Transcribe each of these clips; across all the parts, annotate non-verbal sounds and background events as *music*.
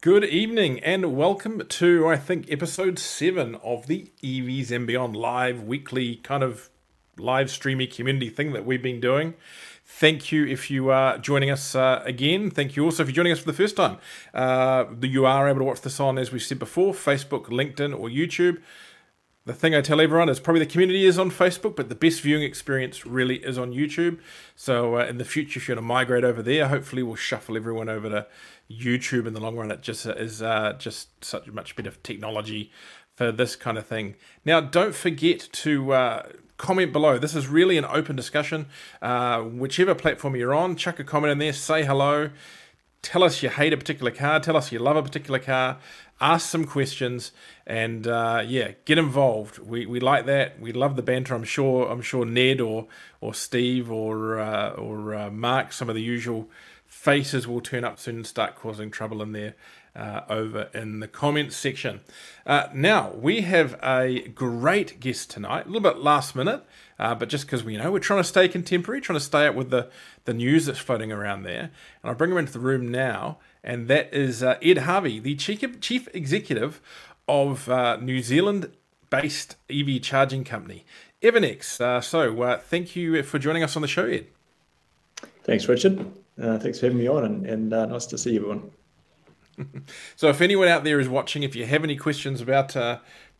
Good evening and welcome to, I think, episode seven of the EVs and Beyond live weekly kind of live streamy community thing that we've been doing. Thank you if you are joining us uh, again. Thank you also if you're joining us for the first time. Uh, you are able to watch this on, as we said before, Facebook, LinkedIn, or YouTube the thing I tell everyone is probably the community is on Facebook, but the best viewing experience really is on YouTube. So uh, in the future, if you want to migrate over there, hopefully we'll shuffle everyone over to YouTube in the long run. It just is uh, just such a much better technology for this kind of thing. Now, don't forget to. Uh, comment below. This is really an open discussion. Uh, whichever platform you're on, chuck a comment in there, say hello, tell us you hate a particular car, tell us you love a particular car, ask some questions, and uh, yeah, get involved. We, we like that. We love the banter. I'm sure I'm sure Ned or or Steve or uh, or uh, Mark, some of the usual faces will turn up soon and start causing trouble in there. Uh, over in the comments section. Uh, now we have a great guest tonight, a little bit last minute, uh, but just because we you know we're trying to stay contemporary, trying to stay up with the the news that's floating around there. And I'll bring him into the room now, and that is uh, Ed Harvey, the chief, executive of uh, New Zealand based EV charging company, Evernex. Uh, so, thank you for joining us on the show, Ed. Thanks, Richard. Uh, thanks for having me on, and, and uh, nice to see everyone. *laughs* so, if anyone out there is watching, if you have any questions about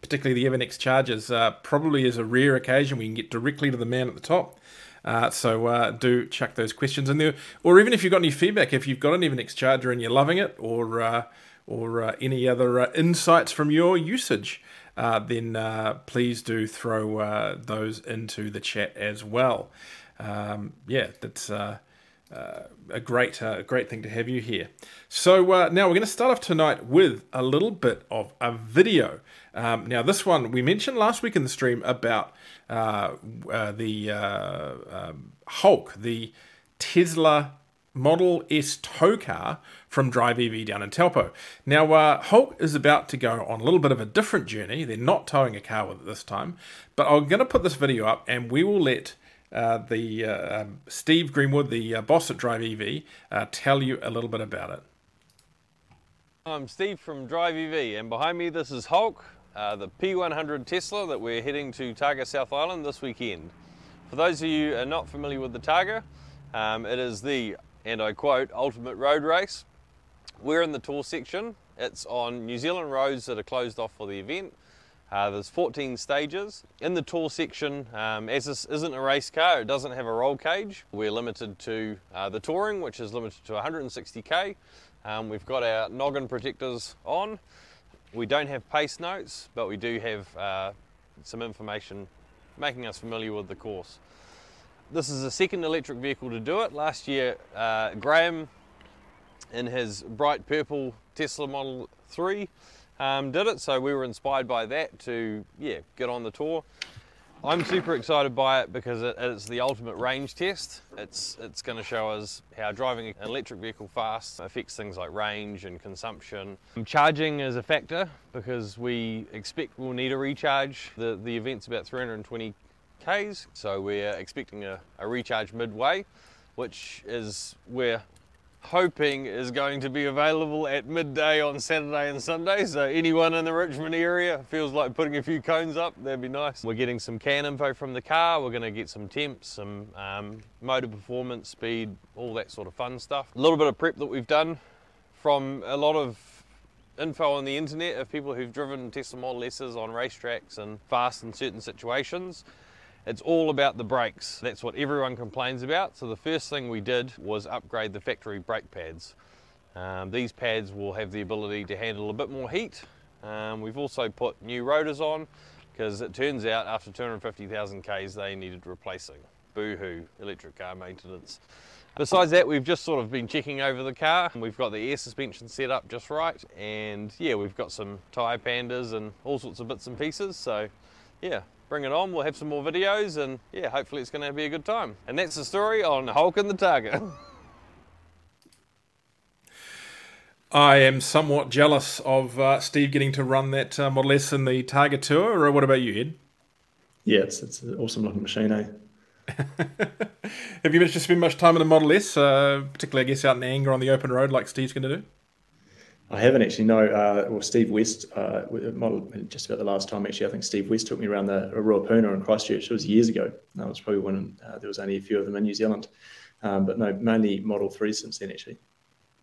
particularly the Evernex chargers, probably is a rare occasion we can get directly to the man at the top. Uh, so uh, do chuck those questions in there, or even if you've got any feedback, if you've got an Evernex charger and you're loving it, or uh, or uh, any other uh, insights from your usage, uh, then please do throw those into the chat as well. Um, yeah, that's. Uh, a great uh, great thing to have you here. So uh, now we're going to start off tonight with a little bit of a video. Um, now this one we mentioned last week in the stream about uh, uh, the um, Hulk, the Tesla Model S tow car from Drive EV down in Taupo. Now, uh, Hulk is about to go on a little bit of a different journey. They're not towing a car with it this time, but I'm going to put this video up and we will let uh, the uh, um, Steve Greenwood, the uh, boss at Drive EV, tell you a little bit about it. I'm Steve from Drive EV, and behind me this is Hulk, uh, the P100 Tesla that we're heading to Targa South Island this weekend. For those of you who are not familiar with the Targa, um, it is the, and I quote, ultimate road race. We're in the tour section. It's on New Zealand roads that are closed off for the event. Uh, there's 14 stages. In the tour section, um, as this isn't a race car, it doesn't have a roll cage. We're limited to uh, the touring, which is limited to 160k. Um, we've got our noggin protectors on. We don't have pace notes, but we do have uh, some information making us familiar with the course. This is the second electric vehicle to do it. Last year, uh, Graham, in his bright purple Tesla Model 3, um, did it, so we were inspired by that to yeah get on the tour. I'm super excited by it because it, it's the ultimate range test. It's it's going to show us how driving an electric vehicle fast affects things like range and consumption. Charging is a factor because we expect we'll need a recharge. The the event's about 320 k's, so we're expecting a, a recharge midway, which is where hoping is going to be available at midday on Saturday and Sunday. So anyone in the Richmond area feels like putting a few cones up, that'd be nice. We're getting some CAN info from the car. We're going to get some temps, some um, motor performance, speed, all that sort of fun stuff. A little bit of prep that we've done from a lot of info on the internet of people who've driven Tesla Model S's on racetracks and fast in certain situations. It's all about the brakes. That's what everyone complains about. So the first thing we did was upgrade the factory brake pads. Um, these pads will have the ability to handle a bit more heat. Um, we've also put new rotors on because it turns out after 250,000 Ks they needed replacing. Boo-hoo, electric car maintenance. Besides that, we've just sort of been checking over the car. We've got the air suspension set up just right, and yeah, we've got some tyre pandas and all sorts of bits and pieces. So, yeah, bring it on. We'll have some more videos, and yeah, hopefully it's going to be a good time. And that's the story on Hulk and the Targa. *laughs* I am somewhat jealous of uh, Steve getting to run that uh, Model S in the Targa Tour. Or what about you, Ed? Yeah, it's it's an awesome looking machine, eh? *laughs* Have you managed to spend much time in the Model S, uh, particularly, I guess, out in anger on the open road like Steve's going to do? I haven't actually. No. Uh, well, Steve West, uh, model just about the last time actually. I think Steve West took me around the Ruapuna in Christchurch. It was years ago. That was probably when uh, there was only a few of them in New Zealand. Um, but no, mainly Model Three since then actually. *laughs*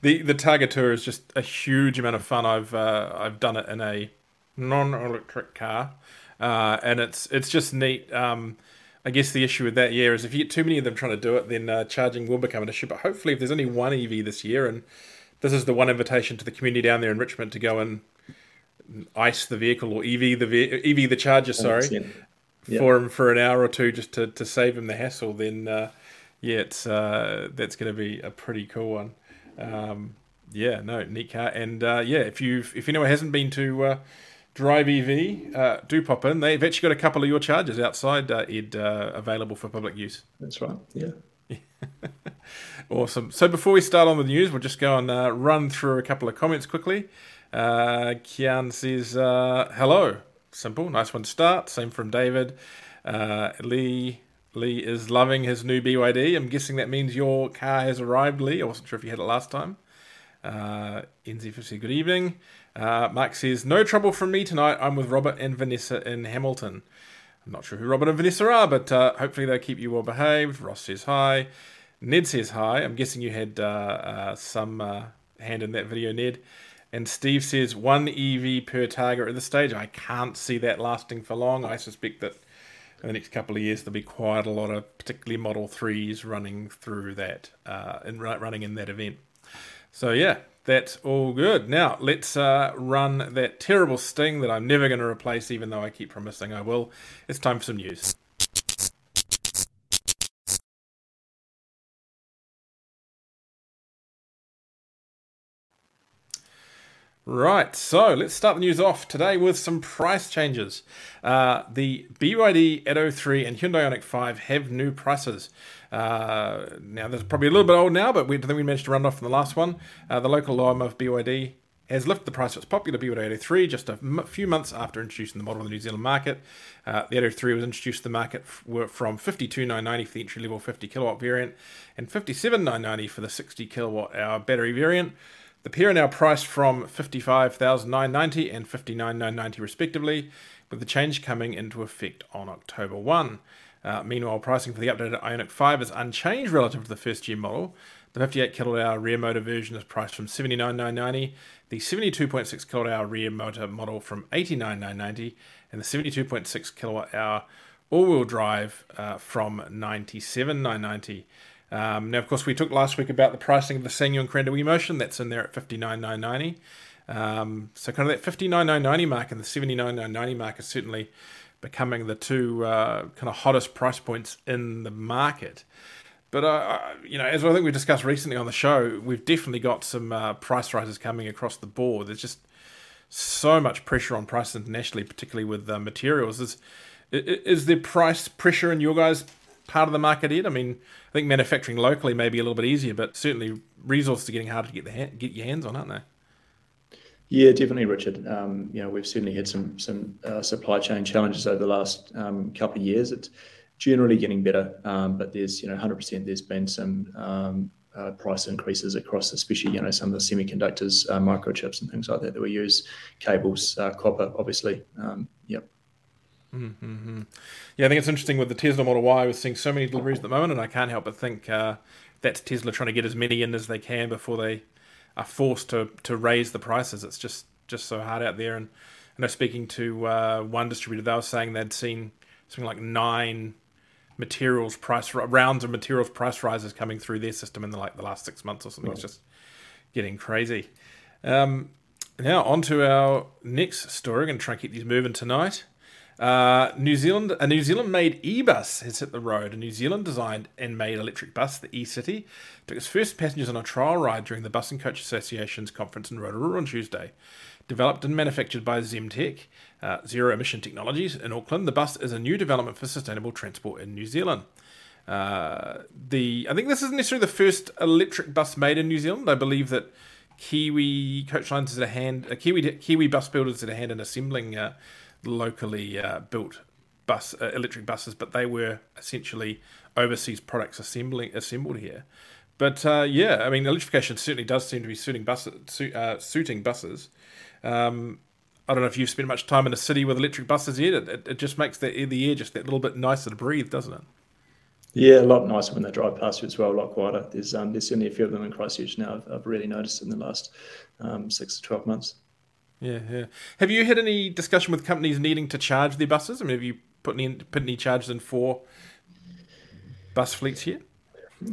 the the Targa Tour is just a huge amount of fun. I've uh, I've done it in a non-electric car, uh, and it's it's just neat. Um, I guess the issue with that year is if you get too many of them trying to do it, then uh, charging will become an issue. But hopefully, if there's only one EV this year, and this is the one invitation to the community down there in Richmond to go and ice the vehicle or EV the EV the charger, sorry, yep. for him for an hour or two just to, to save him the hassle. Then uh, yeah, it's uh, that's going to be a pretty cool one. Um, yeah, no, neat car, and uh, yeah, if you if anyone hasn't been to uh, Drive EV, uh, do pop in. They've actually got a couple of your chargers outside, uh, Ed, uh, available for public use. That's right. Yeah. *laughs* awesome. So before we start on the news, we'll just go and uh, run through a couple of comments quickly. Uh, Kian says, uh, hello. Simple. Nice one to start. Same from David. Lee Lee is loving his new BYD. I'm guessing that means your car has arrived, Lee. I wasn't sure if you had it last time. Uh, NZ50, good evening. Uh, Mark says, No trouble from me tonight. I'm with Robert and Vanessa in Hamilton. I'm not sure who Robert and Vanessa are, but uh, hopefully they keep you well behaved. Ross says hi. Ned says hi. I'm guessing you had uh, uh some uh, hand in that video, Ned. And Steve says one EV per Targa at this stage. I can't see that lasting for long. I suspect that in the next couple of years there'll be quite a lot of, particularly Model Threes, running through that uh, and running in that event. So yeah, that's all good. Now let's uh, run that terrible sting that I'm never going to replace, even though I keep promising I will. It's time for some news. Right, so let's start the news off today with some price changes. Uh, the BYD Atto 3 and Hyundai Ioniq 5 have new prices. Uh, now, there's probably a little bit old now, but we, I think we managed to run off from the last one. Uh, the local law of BYD has lifted the price of its popular BYD Atto 3 just a m- few months after introducing the model in the New Zealand market. Uh, the Atto 3 was introduced to the market f- from 52,990 for the entry level 50 kilowatt variant and 57,990 for the 60 kilowatt hour battery variant. The pair are now priced from 55,990 and 59,990 respectively, with the change coming into effect on October 1. Uh, meanwhile, pricing for the updated Ioniq 5 is unchanged relative to the first year model. The 58 kilowatt rear motor version is priced from 79,990, the 72.6 kilowatt hour rear motor model from 89,990, and the 72.6 kilowatt hour all-wheel drive uh, from 97,990. Um, now, of course, we talked last week about the pricing of the SsangYong and Korando Emotion. That's in there at 59,990. Um, so kind of that 59,990 mark and the 79,990 mark is certainly becoming the two uh, kind of hottest price points in the market. But uh, you know, as I think we discussed recently on the show, we've definitely got some uh, price rises coming across the board. There's just so much pressure on prices internationally, particularly with uh, materials. Is is there price pressure in your guys' part of the market yet? I mean, I think manufacturing locally may be a little bit easier, but certainly resources are getting harder to get the ha- get your hands on, aren't they? Yeah, definitely, Richard. Um, you know, we've certainly had some some uh, supply chain challenges over the last um, couple of years. It's generally getting better, um, but there's you know 100% there's been some um, uh, price increases across, especially you know some of the semiconductors, uh, microchips, and things like that that we use, cables, uh, copper, obviously. Um, yep. Mm-hmm. Yeah, I think it's interesting with the Tesla Model Y. We're seeing so many deliveries at the moment, and I can't help but think uh, that's Tesla trying to get as many in as they can before they are forced to to raise the prices. It's just just so hard out there. And I know speaking to uh, one distributor, they were saying they'd seen something like nine materials price rounds of materials price rises coming through their system in the like the last six months or something. Right. It's just getting crazy. Um, now on to our next story. We're going to try and keep these moving tonight. Uh, New Zealand, a New Zealand-made e-bus has hit the road. A New Zealand-designed and made electric bus, the e-City, took its first passengers on a trial ride during the Bus and Coach Association's conference in Rotorua on Tuesday. Developed and manufactured by Zemtech, uh, Zero Emission Technologies in Auckland, the bus is a new development for sustainable transport in New Zealand. Uh, the I think this isn't necessarily the first electric bus made in New Zealand. I believe that Kiwi Coach Lines is a hand, uh, Kiwi Kiwi bus builders at a hand in assembling uh, locally uh, built bus uh, electric buses, but they were essentially overseas products assembling assembled here. but uh, yeah, I mean, electrification certainly does seem to be suiting buses. Uh, suiting buses. Um, I don't know if you've spent much time in a city with electric buses yet. It, it, it just makes the the air just that little bit nicer to breathe, doesn't it? Yeah, a lot nicer when they drive past you as well. A lot quieter. There's um, there's certainly a few of them in Christchurch now. I've, I've really noticed in the last um, six to twelve months. Yeah, yeah. Have you had any discussion with companies needing to charge their buses? I mean, have you put any put any charges in for bus fleets yet?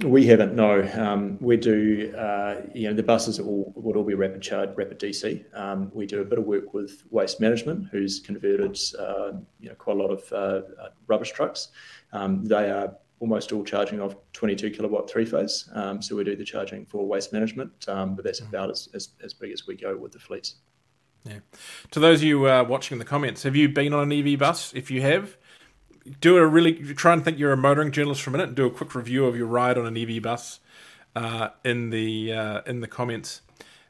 We haven't. No, um, we do. Uh, you know, the buses all would all be rapid charge, rapid DC. Um, we do a bit of work with Waste Management, who's converted uh, you know quite a lot of uh, rubbish trucks. Um, they are almost all charging off 22 kilowatt three phase. Um, so we do the charging for Waste Management, um, but that's about as, as, as big as we go with the fleets. Yeah. To those of you uh, watching in the comments, have you been on an EV bus? If you have, do a really try and think you're a motoring journalist for a minute and do a quick review of your ride on an EV bus uh, in the uh, in the comments.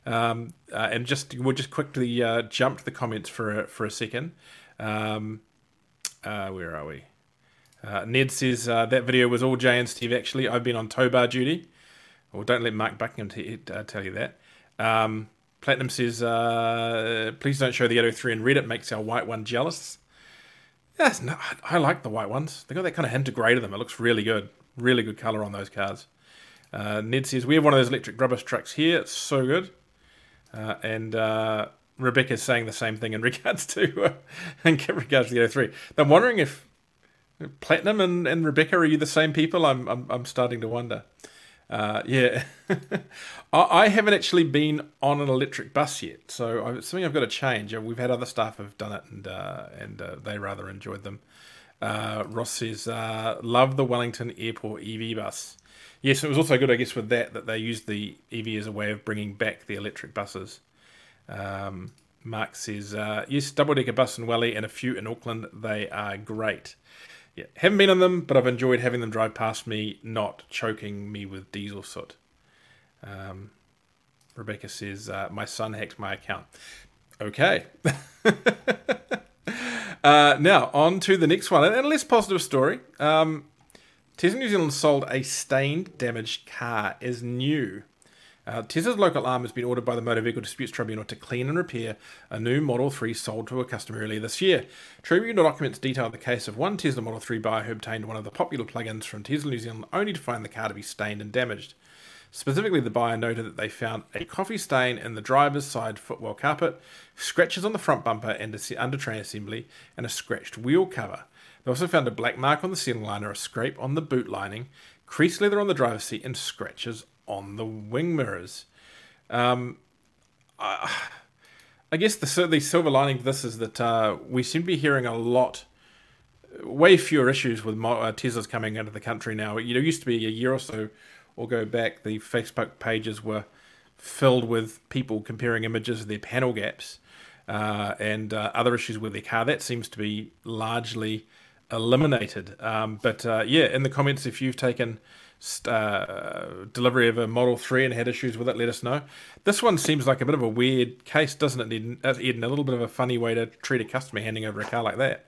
Um, uh, and just we'll just quickly uh, jump to the comments for a, for a second. Um, uh, where are we? Ned says that video was all Jay and Steve. Actually, I've been on tow bar duty. Well, don't let Mark Buckingham t- tell you that. Um, Platinum says, please don't show the Atto 3 in red. It makes our white one jealous. Yes, no, I like the white ones. They got that kind of hint of grey to them. It looks really good. Really good colour on those cars. Uh, Ned says, We have one of those electric rubbish trucks here. It's so good. Uh, and uh, Rebecca's saying the same thing in *laughs* regards to uh, in regards to the 03. I'm wondering if Platinum and, and Rebecca are you the same people? I'm I'm, I'm starting to wonder. Uh, yeah, *laughs* I haven't actually been on an electric bus yet, so it's something I've got to change. We've had other staff have done it, and uh, and uh, they rather enjoyed them. Uh, Ross says, uh, "Love the Wellington Airport EV bus." Yes, it was also good, I guess, with that that they used the EV as a way of bringing back the electric buses. Um, Mark says, uh, "Yes, double decker bus in Welly and a few in Auckland. They are great." Yeah, haven't been on them, but I've enjoyed having them drive past me, not choking me with diesel soot. Um, Rebecca says, uh, My son hacked my account. Okay. *laughs* uh, now, on to the next one, and a less positive story. Um, Tesla New Zealand sold a stained, damaged car as new. Uh, Tesla's local arm has been ordered by the Motor Vehicle Disputes Tribunal to clean and repair a new Model 3 sold to a customer earlier this year. Tribunal documents detail the case of one Tesla Model 3 buyer who obtained one of the popular plugins from Tesla New Zealand only to find the car to be stained and damaged. Specifically, the buyer noted that they found a coffee stain in the driver's side footwell carpet, scratches on the front bumper and under tray assembly, and a scratched wheel cover. They also found a black mark on the ceiling liner, a scrape on the boot lining, creased leather on the driver's seat, and scratches on the wing mirrors. Um, I, I guess the, the silver lining of this is that uh, we seem to be hearing a lot, way fewer issues with uh, Teslas coming into the country now. You know, it used to be a year or so or go back, the Facebook pages were filled with people comparing images of their panel gaps uh, and uh, other issues with their car. That seems to be largely eliminated. Um, but uh, yeah, in the comments, if you've taken uh, delivery of a Model 3 and had issues with it, let us know. This one seems like a bit of a weird case, doesn't it, Eden? A little bit of a funny way to treat a customer handing over a car like that.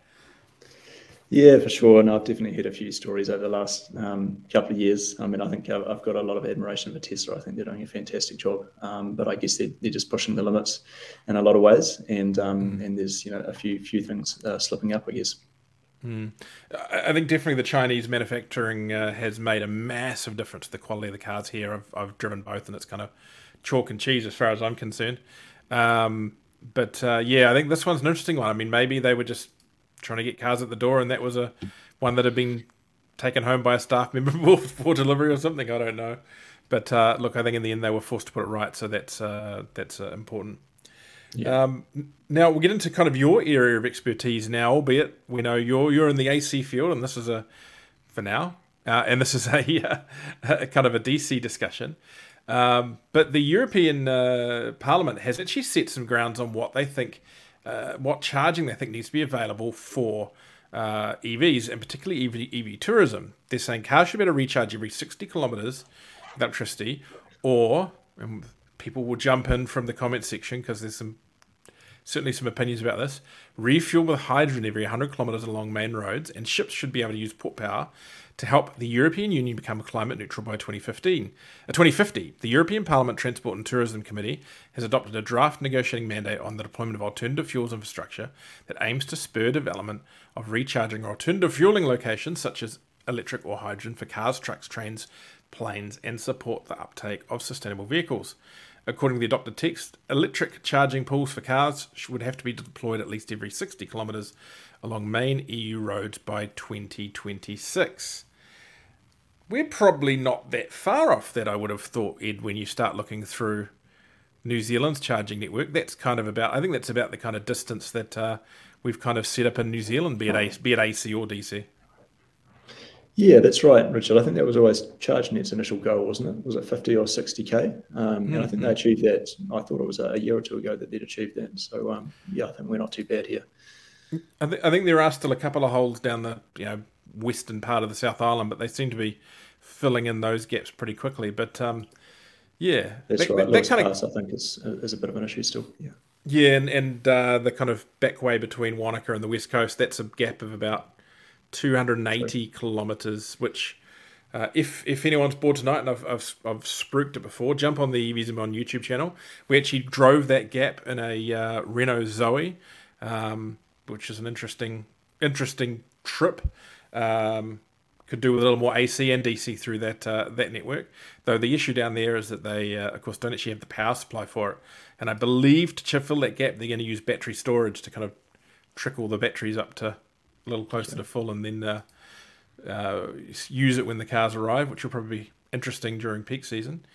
Yeah, for sure. And I've definitely heard a few stories over the last um, couple of years. I mean, I think I've, I've, got a lot of admiration for Tesla. I think they're doing a fantastic job. Um, but I guess they're, they're, just pushing the limits in a lot of ways. And um, mm. and there's you know a few few things uh, slipping up, I guess. Mm. I think definitely the Chinese manufacturing uh, has made a massive difference to the quality of the cars here. I've, I've driven both, and it's kind of chalk and cheese as far as I'm concerned. Um, but uh, yeah, I think this one's an interesting one. I mean, maybe they were just trying to get cars at the door, and that was a one that had been taken home by a staff *laughs* member for delivery or something. I don't know. But uh, look, I think in the end they were forced to put it right, so that's uh, that's uh, important. Yeah. Um, now we'll get into kind of your area of expertise now, albeit we know you're you're in the AC field, and this is a for now, uh, and this is a, *laughs* a, kind of a DC discussion. Um, but the European uh, Parliament has actually set some grounds on what they think, uh, what charging they think needs to be available for uh, EVs, and particularly EV, EV tourism. They're saying cars should be able to recharge every 60 kilometres with electricity, or people will jump in from the comment section because there's some certainly some opinions about this. Refuel with hydrogen every 100 kilometres along main roads, and ships should be able to use port power to help the European Union become climate neutral by 2015. Uh, 2050, the European Parliament Transport and Tourism Committee has adopted a draft negotiating mandate on the deployment of alternative fuels infrastructure that aims to spur development of recharging or alternative fueling locations such as electric or hydrogen for cars, trucks, trains, planes, and support the uptake of sustainable vehicles. According to the adopted text, electric charging pools for cars would have to be deployed at least every 60 kilometres along main EU roads by 2026. We're probably not that far off that, I would have thought, Ed, when you start looking through New Zealand's charging network. That's kind of about, I think that's about the kind of distance that uh, we've kind of set up in New Zealand, be it, A, be it AC or DC. Yeah, that's right, Richard. I think that was always ChargeNet's initial goal, wasn't it? Was it 50 or 60k? Um, mm-hmm. And I think they achieved that. I thought it was a year or two ago that they'd achieved that. So um, yeah, I think we're not too bad here. I, th- I, think there are still a couple of holes down the you know western part of the South Island, but they seem to be filling in those gaps pretty quickly. But um, yeah, that's that, right. That, that kind of, I think is is a bit of an issue still. Yeah. Yeah, and and uh, the kind of back way between Wanaka and the west coast, that's a gap of about 280 kilometers, which. Uh, if if anyone's bored tonight, and I've, I've I've spruiked it before, jump on the EVs on YouTube channel. We actually drove that gap in a uh, Renault Zoe, um, which is an interesting interesting trip. Um, could do with a little more AC and DC through that uh, that network. Though the issue down there is that they, uh, of course, don't actually have the power supply for it. And I believe to fill that gap, they're going to use battery storage to kind of trickle the batteries up to a little closer to full, and then uh, uh, use it when the cars arrive, which will probably be interesting during peak season.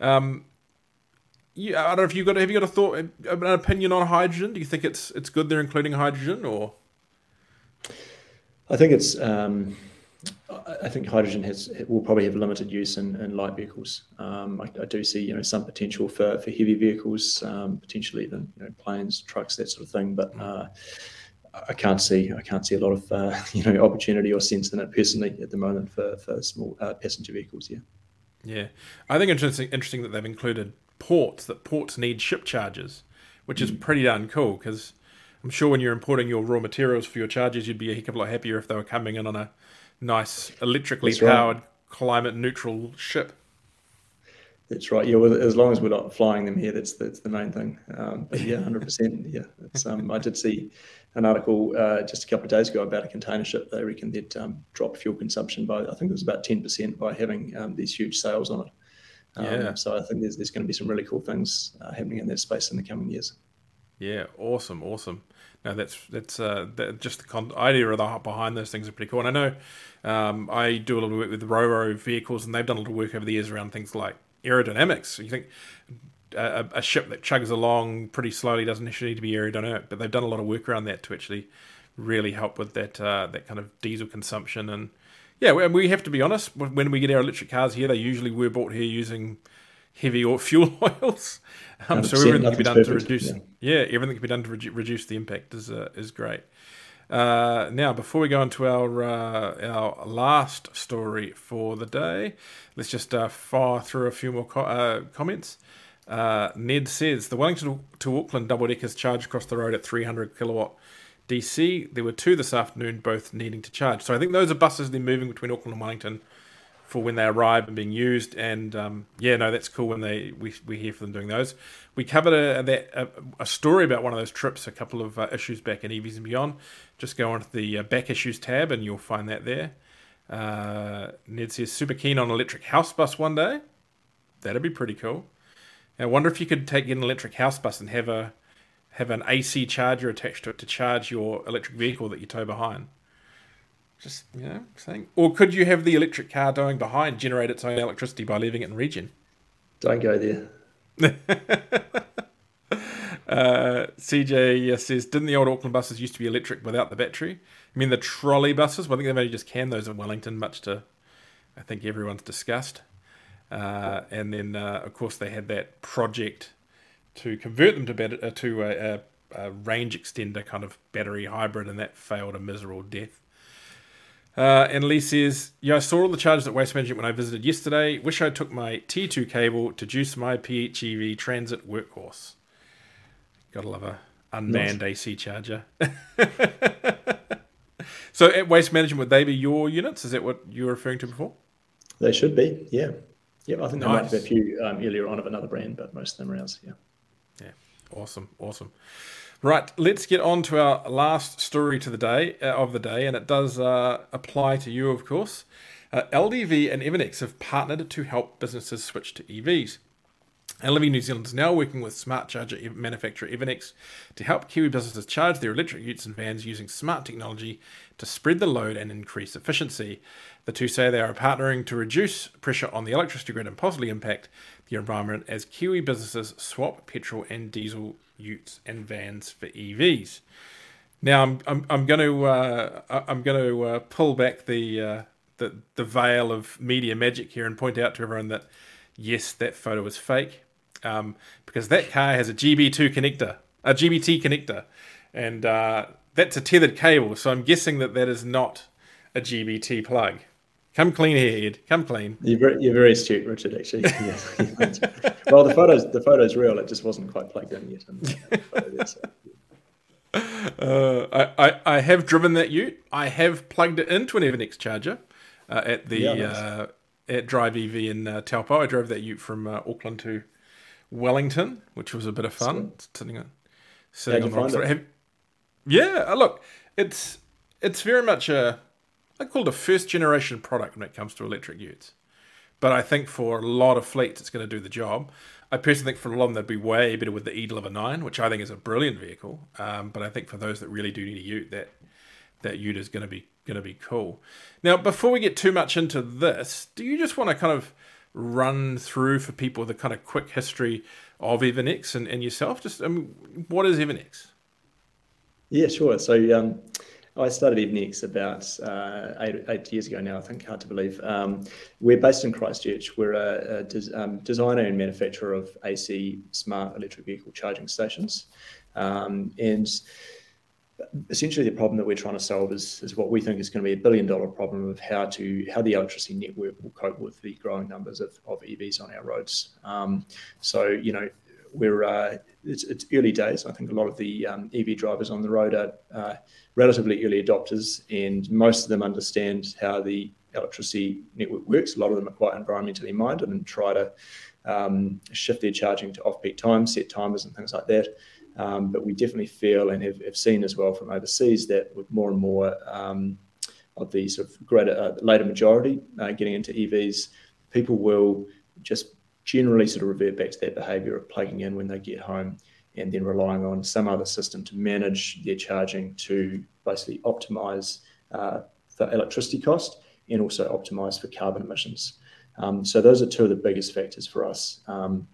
Um, yeah, I don't know if you got have you got a thought, an opinion on hydrogen? Do you think it's it's good they're including hydrogen, or? I think it's. Um, I think hydrogen has will probably have limited use in, in light vehicles. Um, I, I, do see you know some potential for, for heavy vehicles, um, potentially even you know planes, trucks, that sort of thing. But mm. I can't see I can't see a lot of uh, *laughs* you know opportunity or sense in it personally at the moment for for small uh, passenger vehicles. Yeah. Yeah, I think interesting interesting that they've included ports that ports need ship charges, which is mm. pretty darn cool because I'm sure when you're importing your raw materials for your charges, you'd be a heck of a lot happier if they were coming in on a nice electrically That's powered right. climate neutral ship. That's right. Yeah, well, as long as we're not flying them here, that's that's the main thing. Um, but yeah, hundred percent. Yeah, it's, um, I did see an article uh, just a couple of days ago about a container ship. They reckon they'd um, drop fuel consumption by I think it was about ten percent by having um, these huge sails on it. Um, yeah. So I think there's there's going to be some really cool things uh, happening in that space in the coming years. Yeah, awesome, awesome. Now that's that's uh, that just the con- idea of the behind those things are pretty cool. And I know um, I do a little bit with Roro vehicles, and they've done a little work over the years around things like aerodynamics. You think a, a, ship that chugs along pretty slowly doesn't necessarily need to be aerodynamic, but they've done a lot of work around that to actually really help with that uh, that kind of diesel consumption. And yeah, we have to be honest. When we get our electric cars here, they usually were bought here using heavy or *laughs* fuel oils. Um, so everything can be done perfect, to reduce. Yeah. yeah. everything can be done to re- reduce the impact is uh, is great. Uh, now, before we go into our uh, our last story for the day, let's just uh, fire through a few more co- uh, comments. Uh, Ned says the Wellington to Auckland double deckers charge across the road at 300 kilowatt DC. There were two this afternoon, both needing to charge. So I think those are buses they're moving between Auckland and Wellington for when they arrive and being used. And um, yeah, no, that's cool when they we, we hear from them doing those. We covered a, a, a story about one of those trips a couple of uh, issues back in EVs and Beyond. Just go onto the uh, back issues tab and you'll find that there. Uh, Ned says super keen on electric house bus one day. That'd be pretty cool. I wonder if you could take an electric house bus and have a have an AC charger attached to it to charge your electric vehicle that you tow behind. Just you know, saying. Or could you have the electric car going behind generate its own electricity by leaving it in regen? Don't go there. *laughs* uh, CJ says, didn't the old Auckland buses used to be electric without the battery? I mean, the trolley buses. Well, I think they've only just canned those in Wellington, much to I think everyone's disgust. Uh, and then, uh, of course, they had that project to convert them to bat- uh, to a, a, a, range extender kind of battery hybrid, and that failed a miserable death. Uh, and Lee says, Yeah, I saw all the charges at Waste Management when I visited yesterday. Wish I took my T2 cable to juice my PHEV transit workhorse. Gotta love a, unmanned nice. AC charger. *laughs* so at Waste Management, would they be your units? Is that what you were referring to before? They should be, yeah. Yeah, I think there nice. might be a few um, earlier on of another brand, but most of them are ours, yeah. Yeah, awesome, awesome. Right, let's get on to our last story to the day uh, of the day, and it does uh, apply to you, of course. Uh, LDV and Evernex have partnered to help businesses switch to EVs. LDV New Zealand is now working with smart charger manufacturer Evernex to help Kiwi businesses charge their electric utes and vans using smart technology to spread the load and increase efficiency. The two say they are partnering to reduce pressure on the electricity grid and possibly impact the environment as Kiwi businesses swap petrol and diesel utes and vans for EVs. Now I'm I'm, I'm going to uh, I'm going to uh, pull back the, uh, the the veil of media magic here and point out to everyone that yes, that photo is fake um, because that car has a GB2 connector, a GBT connector, and uh, that's a tethered cable. So I'm guessing that that is not a GBT plug. Come clean here, Ed. Come clean. You're very, you're very astute, Richard. Actually, *laughs* *laughs* well, the photos the photo's real. It just wasn't quite plugged in yet. There, so. uh, I, I, I have driven that Ute. I have plugged it into an Evernex charger uh, at the yeah, nice. uh, at Drive EV in uh, Taupo. I drove that Ute from uh, Auckland to Wellington, which was a bit of fun. Sitting on sitting on the have, Yeah, uh, look, it's it's very much a I call it a first generation product when it comes to electric utes. But I think for a lot of fleets, it's going to do the job. I personally think for a lot of them, they'd be way better with the E Deliver 9, which I think is a brilliant vehicle. Um, but I think for those that really do need a ute, that that ute is going to be going to be cool. Now, before we get too much into this, do you just want to kind of run through for people the kind of quick history of Evernex and, and yourself? Just I mean, what is Evernex? Yeah, sure. So um, I started Evernex about uh, eight, eight, years ago now, I think, hard to believe. Um, we're based in Christchurch. We're a, a des, um, designer and manufacturer of AC smart electric vehicle charging stations. Um, and essentially the problem that we're trying to solve is, is what we think is going to be a billion dollar problem of how to how the electricity network will cope with the growing numbers of, of EVs on our roads. Um, so you know it's, it's, early days. I think a lot of the um, EV drivers on the road are uh, relatively early adopters, and most of them understand how the electricity network works. A lot of them are quite environmentally minded and try to um, shift their charging to off-peak times, set timers, and things like that. Um, but we definitely feel and have, seen as well from overseas that with more and more of the sort of greater uh, later majority uh, getting into EVs, people will just generally sort of revert back to that behaviour of plugging in when they get home and then relying on some other system to manage their charging to basically optimise uh, the electricity cost and also optimise for carbon emissions. Um, so those are two of the biggest factors for us. Um,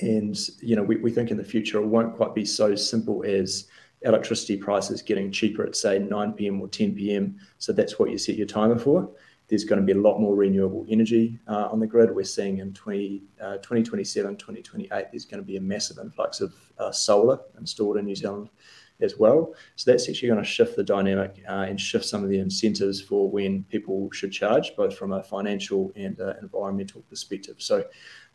and you know, we, we think in the future it won't quite be so simple as electricity prices getting cheaper at say 9 p.m. or 10 p.m. So that's what you set your timer for. There's going to be a lot more renewable energy uh, on the grid. We're seeing in 20, uh, 2027, 2028, there's going to be a massive influx of uh, solar installed in New Zealand as well. So that's actually going to shift the dynamic uh, and shift some of the incentives for when people should charge, both from a financial and uh, environmental perspective. So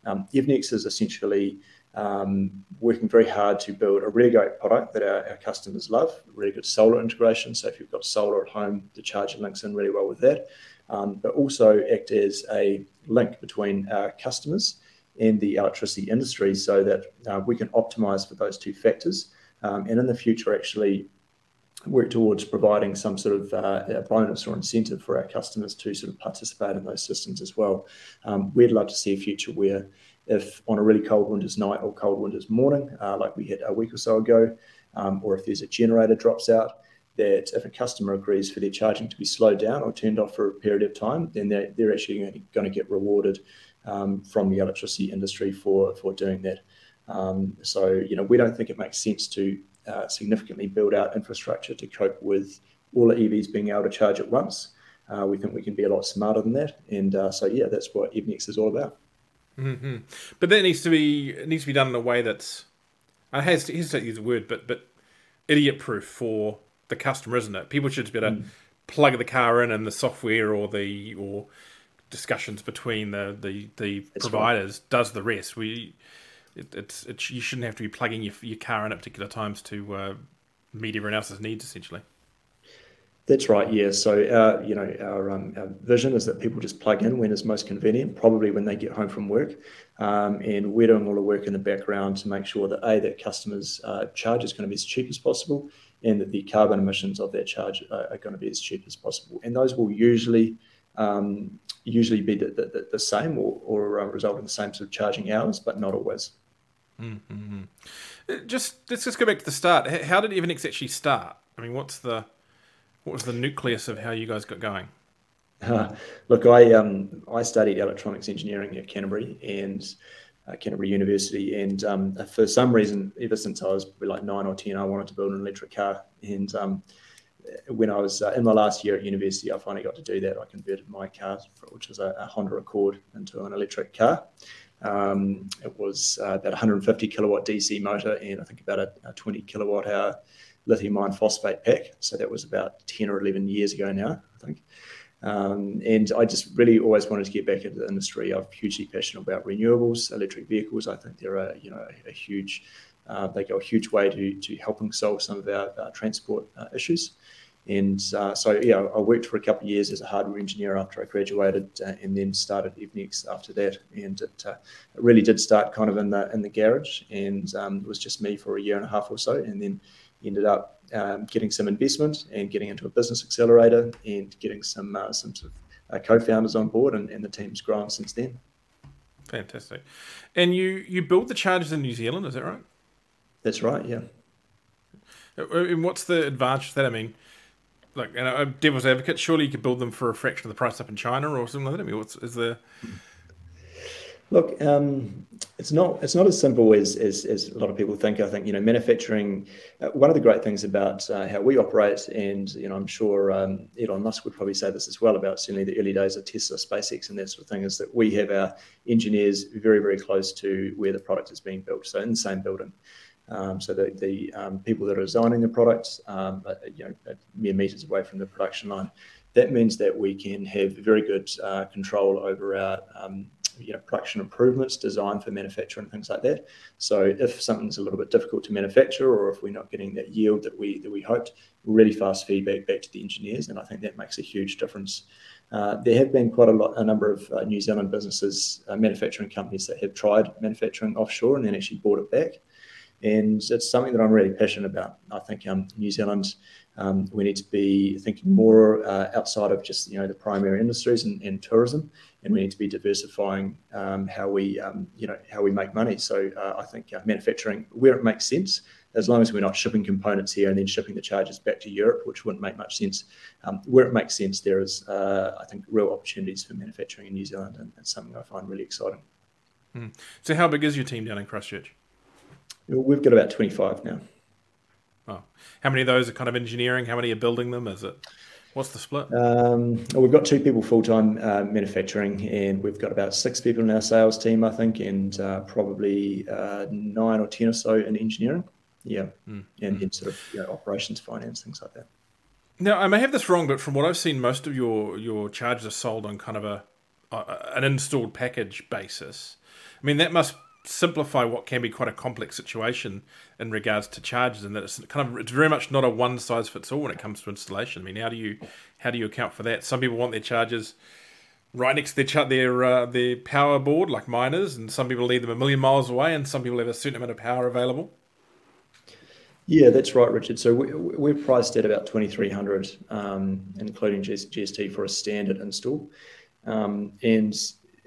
um, Evernex is essentially um, working very hard to build a really great product that our, our, customers love, really good solar integration. So if you've got solar at home, the charger links in really well with that. Um, but also act as a link between our customers and the electricity industry so that uh, we can optimize for those two factors. Um, and in the future, actually work towards providing some sort of uh, bonus or incentive for our customers to sort of participate in those systems as well. Um, we'd love to see a future where if on a really cold winter's night or cold winter's morning, uh, like we had a week or so ago, or if there's a generator drops out, that if a customer agrees for their charging to be slowed down or turned off for a period of time, then they're, they're actually going to get rewarded um, from the electricity industry for, for doing that. Um, so, you know, we don't think it makes sense to uh, significantly build out infrastructure to cope with all the EVs being able to charge at once. Uh, we think we can be a lot smarter than that, and uh, so yeah, that's what Evernex is all about. Mm-hmm. But that needs to be needs to be done in a way that's I hesitate to use the word, but but idiot proof for the customer, isn't it? People should be able to mm. plug the car in, and the software or the or discussions between the the, the providers right. does the rest. We it, it's, it's you shouldn't have to be plugging your, your car in at particular times to uh, meet everyone else's needs, essentially. That's right. Yeah. So our, you know, our, um, our vision is that people just plug in when it's most convenient, probably when they get home from work, um, and we're doing all the work in the background to make sure that a that customers' uh, charge is going to be as cheap as possible, and that the carbon emissions of that charge are, are going to be as cheap as possible. And those will usually um, usually be the, the, the same or, or uh, result in the same sort of charging hours, but not always. Mm-hmm. Just let's just go back to the start. How did Evernex actually start? I mean, what's the what was the nucleus of how you guys got going? Uh, *laughs* look, I um, I studied electronics engineering at Canterbury and uh, Canterbury University, and um, for some reason, ever since I was like nine or ten, I wanted to build an electric car. And um, when I was uh, in my last year at university, I finally got to do that. I converted my car, which was a, a Honda Accord, into an electric car. Um, it was uh, about 150 kilowatt DC motor and I think about a, a 20 kilowatt hour lithium iron phosphate pack. So that was about 10 or 11 years ago now, I think. Um, and I just really always wanted to get back into the industry. I'm hugely passionate about renewables, electric vehicles. I think they're a you know a, huge uh, they go a huge way to to helping solve some of our, our transport uh, issues. And uh, so yeah, I worked for a couple of years as a hardware engineer after I graduated, uh, and then started Evernex after that. And it, uh, it, really did start kind of in the in the garage, and um, it was just me for a year and a half or so, and then ended up um, getting some investment and getting into a business accelerator and getting some uh, some sort of uh, co-founders on board, and, and the team's grown since then. Fantastic. And you you build the chargers in New Zealand, is that right? That's right. Yeah. Uh, and what's the advantage of that? I mean, like, and a devil's advocate, surely you could build them for a fraction of the price up in China or something like that. I mean, what's is the Look, um, it's not it's not as simple as, as, as a lot of people think. I think you know manufacturing. Uh, one of the great things about uh, how we operate, and you know, I'm sure um, Elon Musk would probably say this as well about certainly the early days of Tesla, SpaceX, and that sort of thing, is that we have our engineers very very close to where the product is being built, so in the same building. Um, so the, the um, people that are designing the products, um, are, you know, mere meters away from the production line. That means that we can have very good uh, control over our um, you know, production improvements, designed for manufacture and things like that. So if something's a little bit difficult to manufacture, or if we're not getting that yield that we that we hoped, really fast feedback back to the engineers, and I think that makes a huge difference. Uh, there have been quite a lot, a number of uh, New Zealand businesses, uh, manufacturing companies that have tried manufacturing offshore and then actually bought it back and it's something that I'm really passionate about. I think um, New Zealand, um, we need to be thinking more uh, outside of just you know the primary industries and, and tourism, and we need to be diversifying um, how we um, you know how we make money. So uh, I think uh, manufacturing where it makes sense, as long as we're not shipping components here and then shipping the charges back to Europe, which wouldn't make much sense. Um, where it makes sense, there is uh, I think real opportunities for manufacturing in New Zealand, and it's something I find really exciting. Mm. So, how big is your team down in Christchurch? We've got about 25 now. Oh. How many of those are kind of engineering? How many are building them? Is it what's the split? Um, well, we've got two people full time uh, manufacturing, and we've got about six people in our sales team, I think, and uh, probably uh, nine or ten or so in engineering. Yeah, mm. and then sort of you know, operations, finance, things like that. Now, I may have this wrong, but from what I've seen, most of your your charges are sold on kind of a, a an installed package basis. I mean, that must simplify what can be quite a complex situation in regards to charges and that it's kind of it's very much not a one size fits all when it comes to installation. I mean, how do you how do you account for that? Some people want their charges right next to their their uh, their power board like miners, and some people leave them a million miles away, and some people have a certain amount of power available. Yeah, that's right, Richard. So we, are priced at about twenty three hundred, um, including GST for a standard install, um, and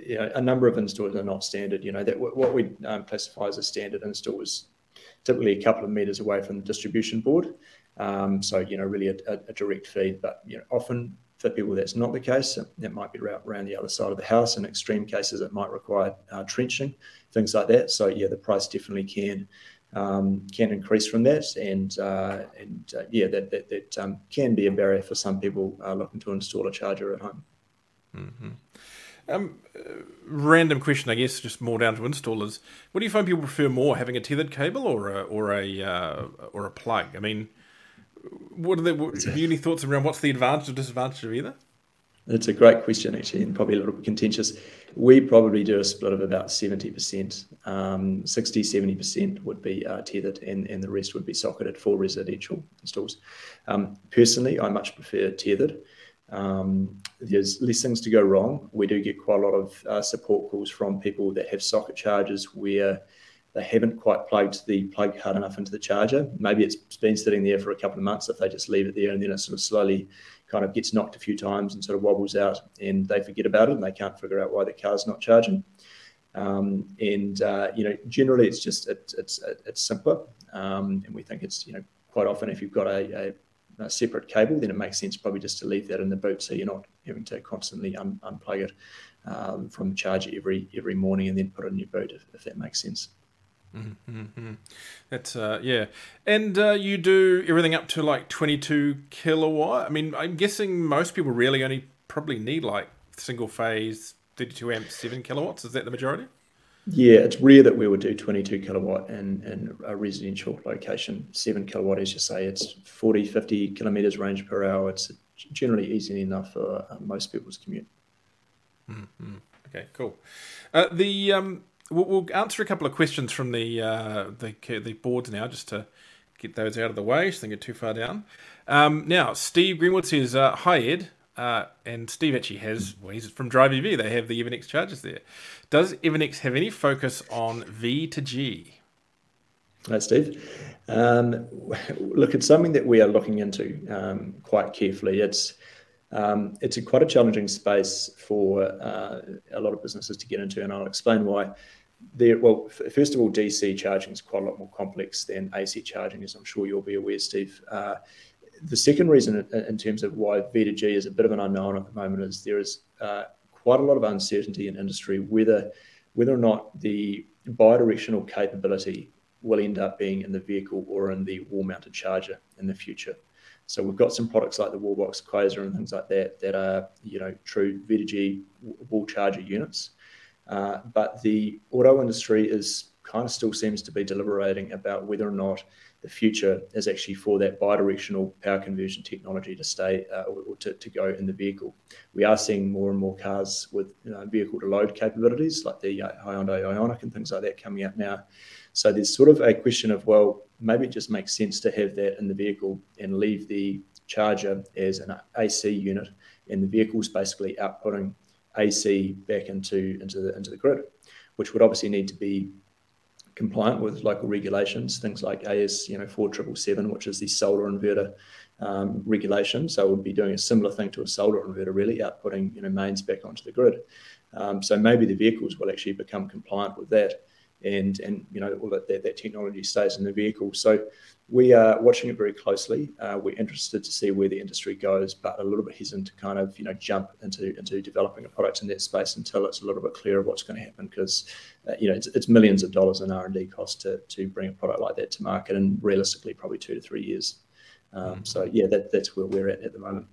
you know, a number of installs are not standard. You know that what we um, classify as a standard install is typically a couple of meters away from the distribution board. Um, so you know, really a, a, direct feed. But you know, often for people that's not the case. That might be around the other side of the house. In extreme cases, it might require uh, trenching, things like that. So yeah, the price definitely can um, can increase from that, and uh, and uh, yeah, that that, that um, can be a barrier for some people uh, looking to install a charger at home. Mm-hmm. Um, uh, random question, I guess, just more down to installers. What do you find people prefer more, having a tethered cable or a or a uh, or a plug? I mean, what are the what, have you any thoughts around what's the advantage or disadvantage of either? It's a great question, actually, and probably a little bit contentious. We probably do a split of about 70%. Um, 60, 70% would be uh, tethered, and, and the rest would be socketed for residential installs. Um, personally, I much prefer tethered. Um, there's less things to go wrong. We do get quite a lot of uh, support calls from people that have socket chargers where they haven't quite plugged the plug hard enough into the charger. Maybe it's been sitting there for a couple of months if they just leave it there and then it sort of slowly kind of gets knocked a few times and sort of wobbles out and they forget about it and they can't figure out why the car's not charging. Um, and uh, you know, generally it's just it, it's it's simpler, um, and we think it's you know quite often if you've got a, a, a, separate cable, then it makes sense probably just to leave that in the boot so you're not having to constantly un- unplug it um, from the charger every every morning and then put it in your boot if, if that makes sense. Mm-hmm. That's uh, yeah, and uh, you do everything up to like twenty-two kilowatt. I mean, I'm guessing most people really only probably need like single phase, thirty-two amp, seven kilowatts. Is that the majority? Yeah, it's rare that we would do 22 kilowatt in, a residential location. 7 kilowatt, as you say, it's 40, 50 kilometers range per hour. It's generally easy enough for uh, most people's commute. Mm-hmm. Okay, cool. Uh, the um, we'll, we'll, answer a couple of questions from the uh, the the boards now, just to get those out of the way, so they get too far down. Um, now, Steve Greenwood says, uh, "Hi Ed." Uh, and Steve actually has, well, he's from Drive EV. They have the Evnex chargers there. Does Evnex have any focus on V to G? Hi, Steve. Um, look, it's something that we are looking into um, quite carefully. It's um, it's a quite a challenging space for uh, a lot of businesses to get into, and I'll explain why there, well, f- first of all, DC charging is quite a lot more complex than AC charging, as I'm sure you'll be aware, Steve. Uh, the second reason, in, terms of why V2G is a bit of an unknown at the moment, is there is uh, quite a lot of uncertainty in industry whether whether or not the bidirectional capability will end up being in the vehicle or in the wall-mounted charger in the future. So we've got some products like the Wallbox Quasar and things like that that are you know true V2G wall charger units. Uh, but the auto industry is kind of still seems to be deliberating about whether or not the future is actually for that bidirectional power conversion technology to stay uh, or, to, to go in the vehicle. We are seeing more and more cars with you know, vehicle to load capabilities like the uh, Hyundai Ioniq and things like that coming out now. So there's sort of a question of, well, maybe it just makes sense to have that in the vehicle and leave the charger as an AC unit and the vehicle's basically outputting AC back into into the into the grid, which would obviously need to be compliant with local regulations, things like AS you know four triple seven, which is the solar inverter um, regulation. So we'll be doing a similar thing to a solar inverter, really outputting you know mains back onto the grid. Um, so maybe the vehicles will actually become compliant with that and and you know all that, that, that technology stays in the vehicle. So we are watching it very closely. Uh, we're interested to see where the industry goes, but a little bit hesitant to kind of you know jump into into developing a product in that space until it's a little bit clearer what's going to happen because uh, you know it's, it's, millions of dollars in R and D cost to to bring a product like that to market, and realistically probably two to three years. Um, mm-hmm. So yeah, that, that's where we're at at the moment.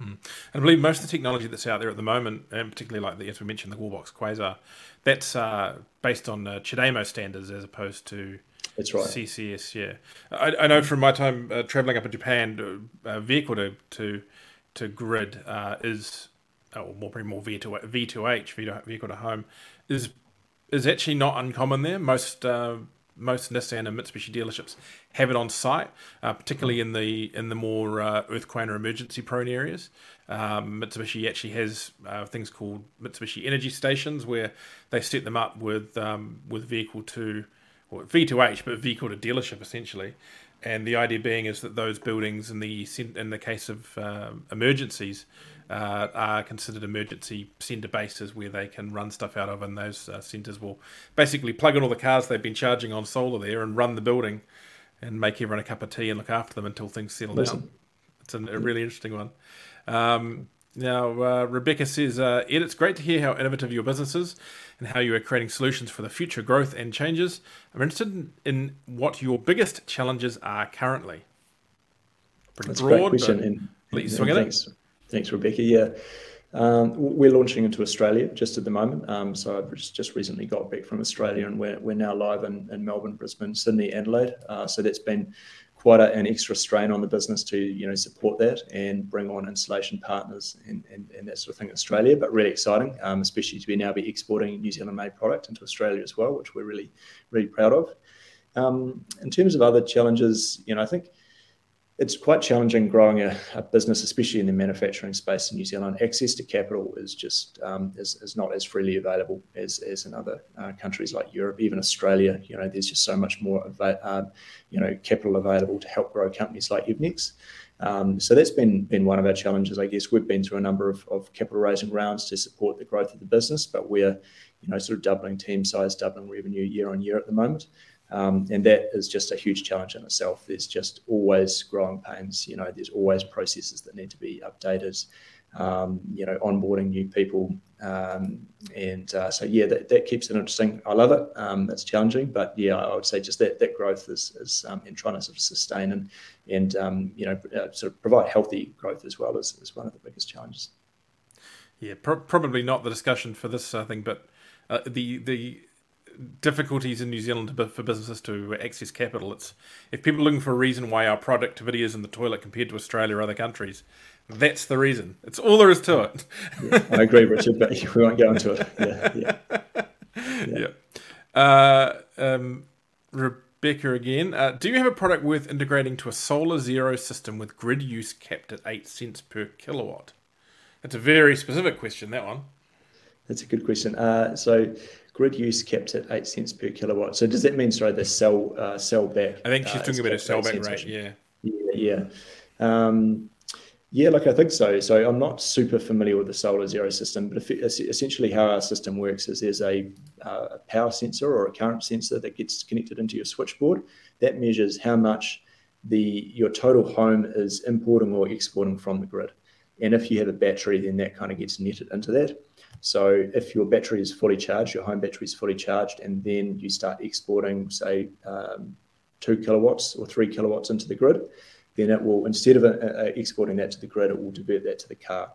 Mm. And I believe most of the technology that's out there at the moment, and particularly like the, as we mentioned, the Wallbox Quasar, that's uh, based on uh, CHAdeMO standards as opposed to that's right. CCS. Yeah, I, I know from my time uh, traveling up in Japan, uh, vehicle to to to grid uh, is or more probably more V to V to H vehicle to home is is actually not uncommon there. Most uh, most Nissan and Mitsubishi dealerships have it on site, uh, particularly in the in the more uh, earthquake or emergency prone areas. Um, Mitsubishi actually has uh, things called Mitsubishi Energy Stations where they set them up with um, with vehicle to or V2H, but vehicle to dealership essentially. And the idea being is that those buildings, in the in the case of um, emergencies, uh, are considered emergency centre bases where they can run stuff out of, and those uh, centres will basically plug in all the cars they've been charging on solar there and run the building and make everyone a cup of tea and look after them until things settle Listen. down. It's a, a, really interesting one. Um, now, uh, Rebecca says, uh, Ed, it's great to hear how innovative your business is and how you are creating solutions for the future growth and changes. I'm interested in, in what your biggest challenges are currently. Pretty That's broad, a great question. And, and, swing thanks. Thanks, Rebecca. Yeah. Um, we're launching into Australia just at the moment. Um, so I've just, recently got back from Australia and we're, we're now live in, in Melbourne, Brisbane, Sydney, Adelaide. Uh, so that's been quite a, an extra strain on the business to you know support that and bring on installation partners and, and, and that sort of thing in Australia. But really exciting, um, especially to be now be exporting New Zealand made product into Australia as well, which we're really really proud of. Um, in terms of other challenges, you know, I think it's quite challenging growing a, a, business, especially in the manufacturing space in New Zealand. Access to capital is just um, is, is, not as freely available as, as in other uh, countries like Europe, even Australia. You know, there's just so much more, uh, you know, capital available to help grow companies like Evnex. Um, so that's been been one of our challenges, I guess. We've been through a number of, of capital raising rounds to support the growth of the business, but we're, you know, sort of doubling team size, doubling revenue year on year at the moment. Um, and that is just a huge challenge in itself. There's just always growing pains. You know, there's always processes that need to be updated. Um, you know, onboarding new people, um, and uh, so yeah, that, keeps it interesting. I love it. It's challenging, but yeah, I would say just that that growth is in trying to sort of sustain and and you know uh, sort of provide healthy growth as well is, one of the biggest challenges. Yeah, pro- probably not the discussion for this uh, thing, but uh, the the difficulties in New Zealand for businesses to access capital. It's if people are looking for a reason why our productivity is in the toilet compared to Australia or other countries, that's the reason. It's all there is to it. yeah, I agree, Richard, but *laughs* we won't go into it. Yeah, yeah. yeah. *laughs* yeah. Uh, um, Rebecca again. Uh, do you have a product worth integrating to a solar zero system with grid use capped at eight cents per kilowatt? That's a very specific question. That one. That's a good question. Uh, so grid use kept at eight cents per kilowatt. So does that mean sorry the sell uh, sell back? I think she's uh, talking about a sell back rate. Yeah. Yeah. Yeah. Um, yeah, like I think so. So I'm not super familiar with the solar zero system, but if, essentially how our system works is there's a, uh, a power sensor or a current sensor that gets connected into your switchboard that measures how much the your total home is importing or exporting from the grid. And if you have a battery, then that kind of gets netted into that. So if your battery is fully charged, your home battery is fully charged, and then you start exporting, say, um, two kilowatts or three kilowatts into the grid, then it will, instead of uh, uh, exporting that to the grid, it will divert that to the car.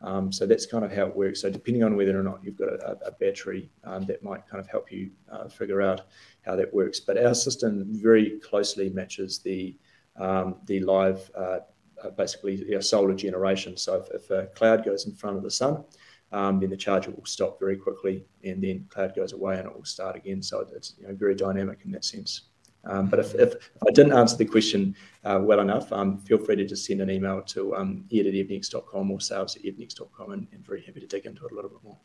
Um, so that's kind of how it works. So depending on whether or not you've got a, a battery, um, that might kind of help you uh, figure out how that works. But our system very closely matches the um, the live, uh, uh basically solar generation. So if, if, a cloud goes in front of the sun, um, then the charger will stop very quickly, and then cloud goes away and it will start again. So it's you know, very dynamic in that sense. Um, but if, if, I didn't answer the question uh, well enough, um, feel free to just send an email to um, ed at evnex.com or sales at evnex.com and, and very happy to dig into it a little bit more.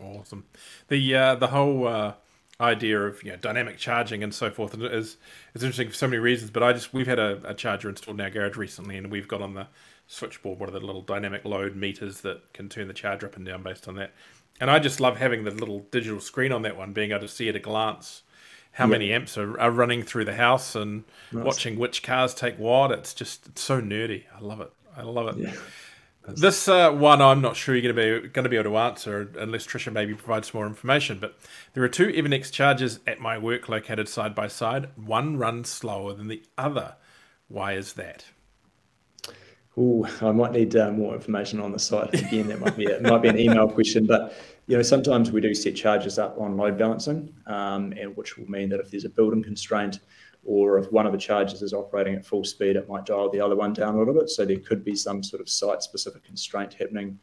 Awesome. The uh, the whole uh, idea of you know dynamic charging and so forth is is interesting for so many reasons. But I just we've had a, a charger installed in our garage recently, and we've got on the switchboard what are the little dynamic load meters that can turn the charger up and down based on that. And I just love having the little digital screen on that one, being able to see at a glance how many amps are, are, running through the house and nice. watching which cars take what. It's just it's so nerdy. I love it. I love it. Yeah. This uh, one, I'm not sure you're going to be going to be able to answer unless Trisha maybe provides more information. But there are two Evnex chargers at my work located side by side. One runs slower than the other. Why is that? Oh, I might need uh, more information on the site. Again, that might be a, might be an email question, but you know sometimes we do set charges up on load balancing, um, and which will mean that if there's a building constraint or if one of the charges is operating at full speed, it might dial the other one down a little bit. So there could be some sort of site-specific constraint happening.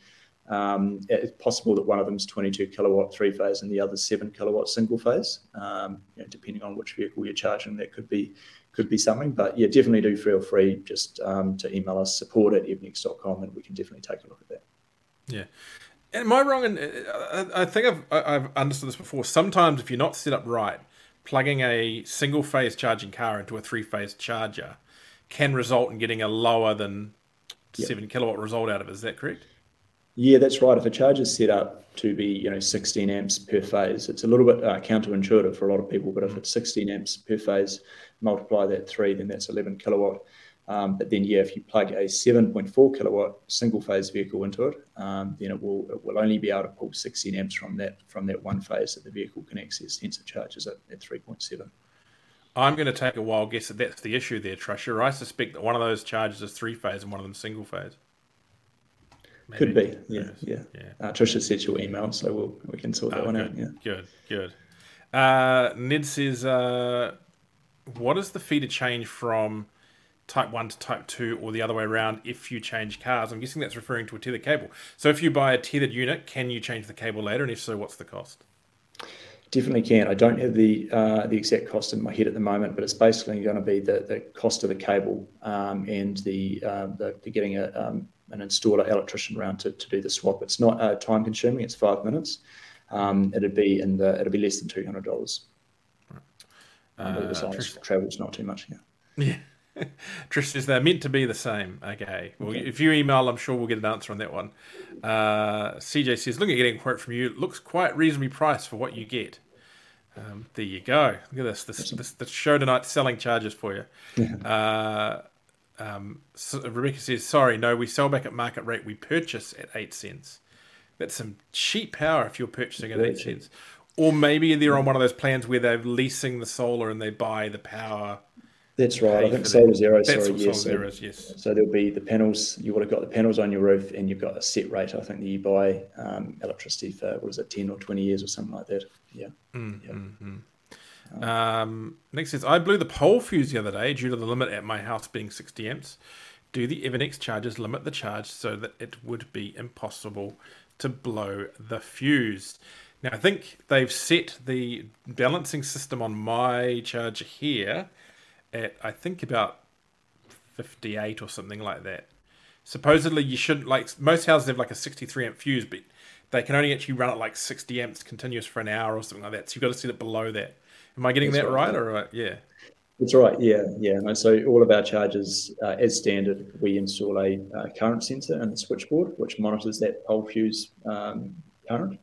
Um, it's possible that one of them is 22 kilowatt three phase and the other seven kilowatt single phase. Um, you know, depending on which vehicle you're charging, that could be could be something. But yeah, definitely do feel free just um, to email us support at evnex.com and we can definitely take a look at that. Yeah. Am I wrong? And uh, I think I've I've understood this before. Sometimes if you're not set up right, plugging a single phase charging car into a three phase charger can result in getting a lower than yep. seven kilowatt result out of it. Is that correct? Yeah, that's right. If a charger is set up to be, you know, 16 amps per phase, it's a little bit uh, counterintuitive for a lot of people. But if it's 16 amps per phase, multiply that three, then that's 11 kilowatt. Um, but then, yeah, if you plug a 7.4 kilowatt single phase vehicle into it, um, then it will it will only be able to pull 16 amps from that from that one phase that the vehicle can access. Hence, it charges at, at 3.7. I'm going to take a wild guess that that's the issue there, Trisha. I suspect that one of those charges is three phase and one of them single phase. Maybe. Could be, yeah, yeah. yeah. Uh, Trisha sent your email, so we'll, we can sort that oh, one good, out. Yeah, good, good. Uh, Ned says, uh, what is the fee to change from type 1 to type 2 or the other way around if you change cars? I'm guessing that's referring to a tethered cable. So if you buy a tethered unit, can you change the cable later? And if so, what's the cost? Definitely can. I don't have the uh, the exact cost in my head at the moment, but it's basically going to be the, the cost of the cable um, and the, uh, the, the getting a, um, an installer electrician around to, to do the swap. It's not uh, time consuming. It's five minutes. Um, it'd be in the it'd be less than two hundred dollars. Right. Uh, travel's not too much. Yeah. Yeah. *laughs* Trish says they're meant to be the same. Okay. Well, okay. if you email, I'm sure we'll get an answer on that one. Uh, CJ says, looking at getting a quote from you, looks quite reasonably priced for what you get. Um, there you go. Look at this. This, this, this show tonight selling charges for you. Yeah. *laughs* Uh, um, so Rebecca says, sorry, no, we sell back at market rate. We purchase at eight cents. That's some cheap power if you're purchasing at eight cents. Or maybe they're on one of those plans where they're leasing the solar and they buy the power. That's right. I think Solar Zero, sorry, yes. So, Zeros, yes. So there'll be the panels, you would have got the panels on your roof and you've got a set rate. I think that you buy um, electricity for, what is it, 10 or 20 years or something like that. Yeah. Mm, yeah. Mm-hmm. Um, next is I blew the pole fuse the other day due to the limit at my house being 60 amps. Do the Evnex charges limit the charge so that it would be impossible to blow the fuse. Now, I think they've set the balancing system on my charger here at, I think, about 58 or something like that. Supposedly, you shouldn't, like, most houses have like a 63 amp fuse, but they can only actually run at like 60 amps continuous for an hour or something like that. So you've got to set it below that. Am I getting That's that right? right? Or, uh, yeah. That's right. Yeah, yeah. No, so all of our chargers, uh, as standard, we install a uh, current sensor in the switchboard, which monitors that pole fuse um, current.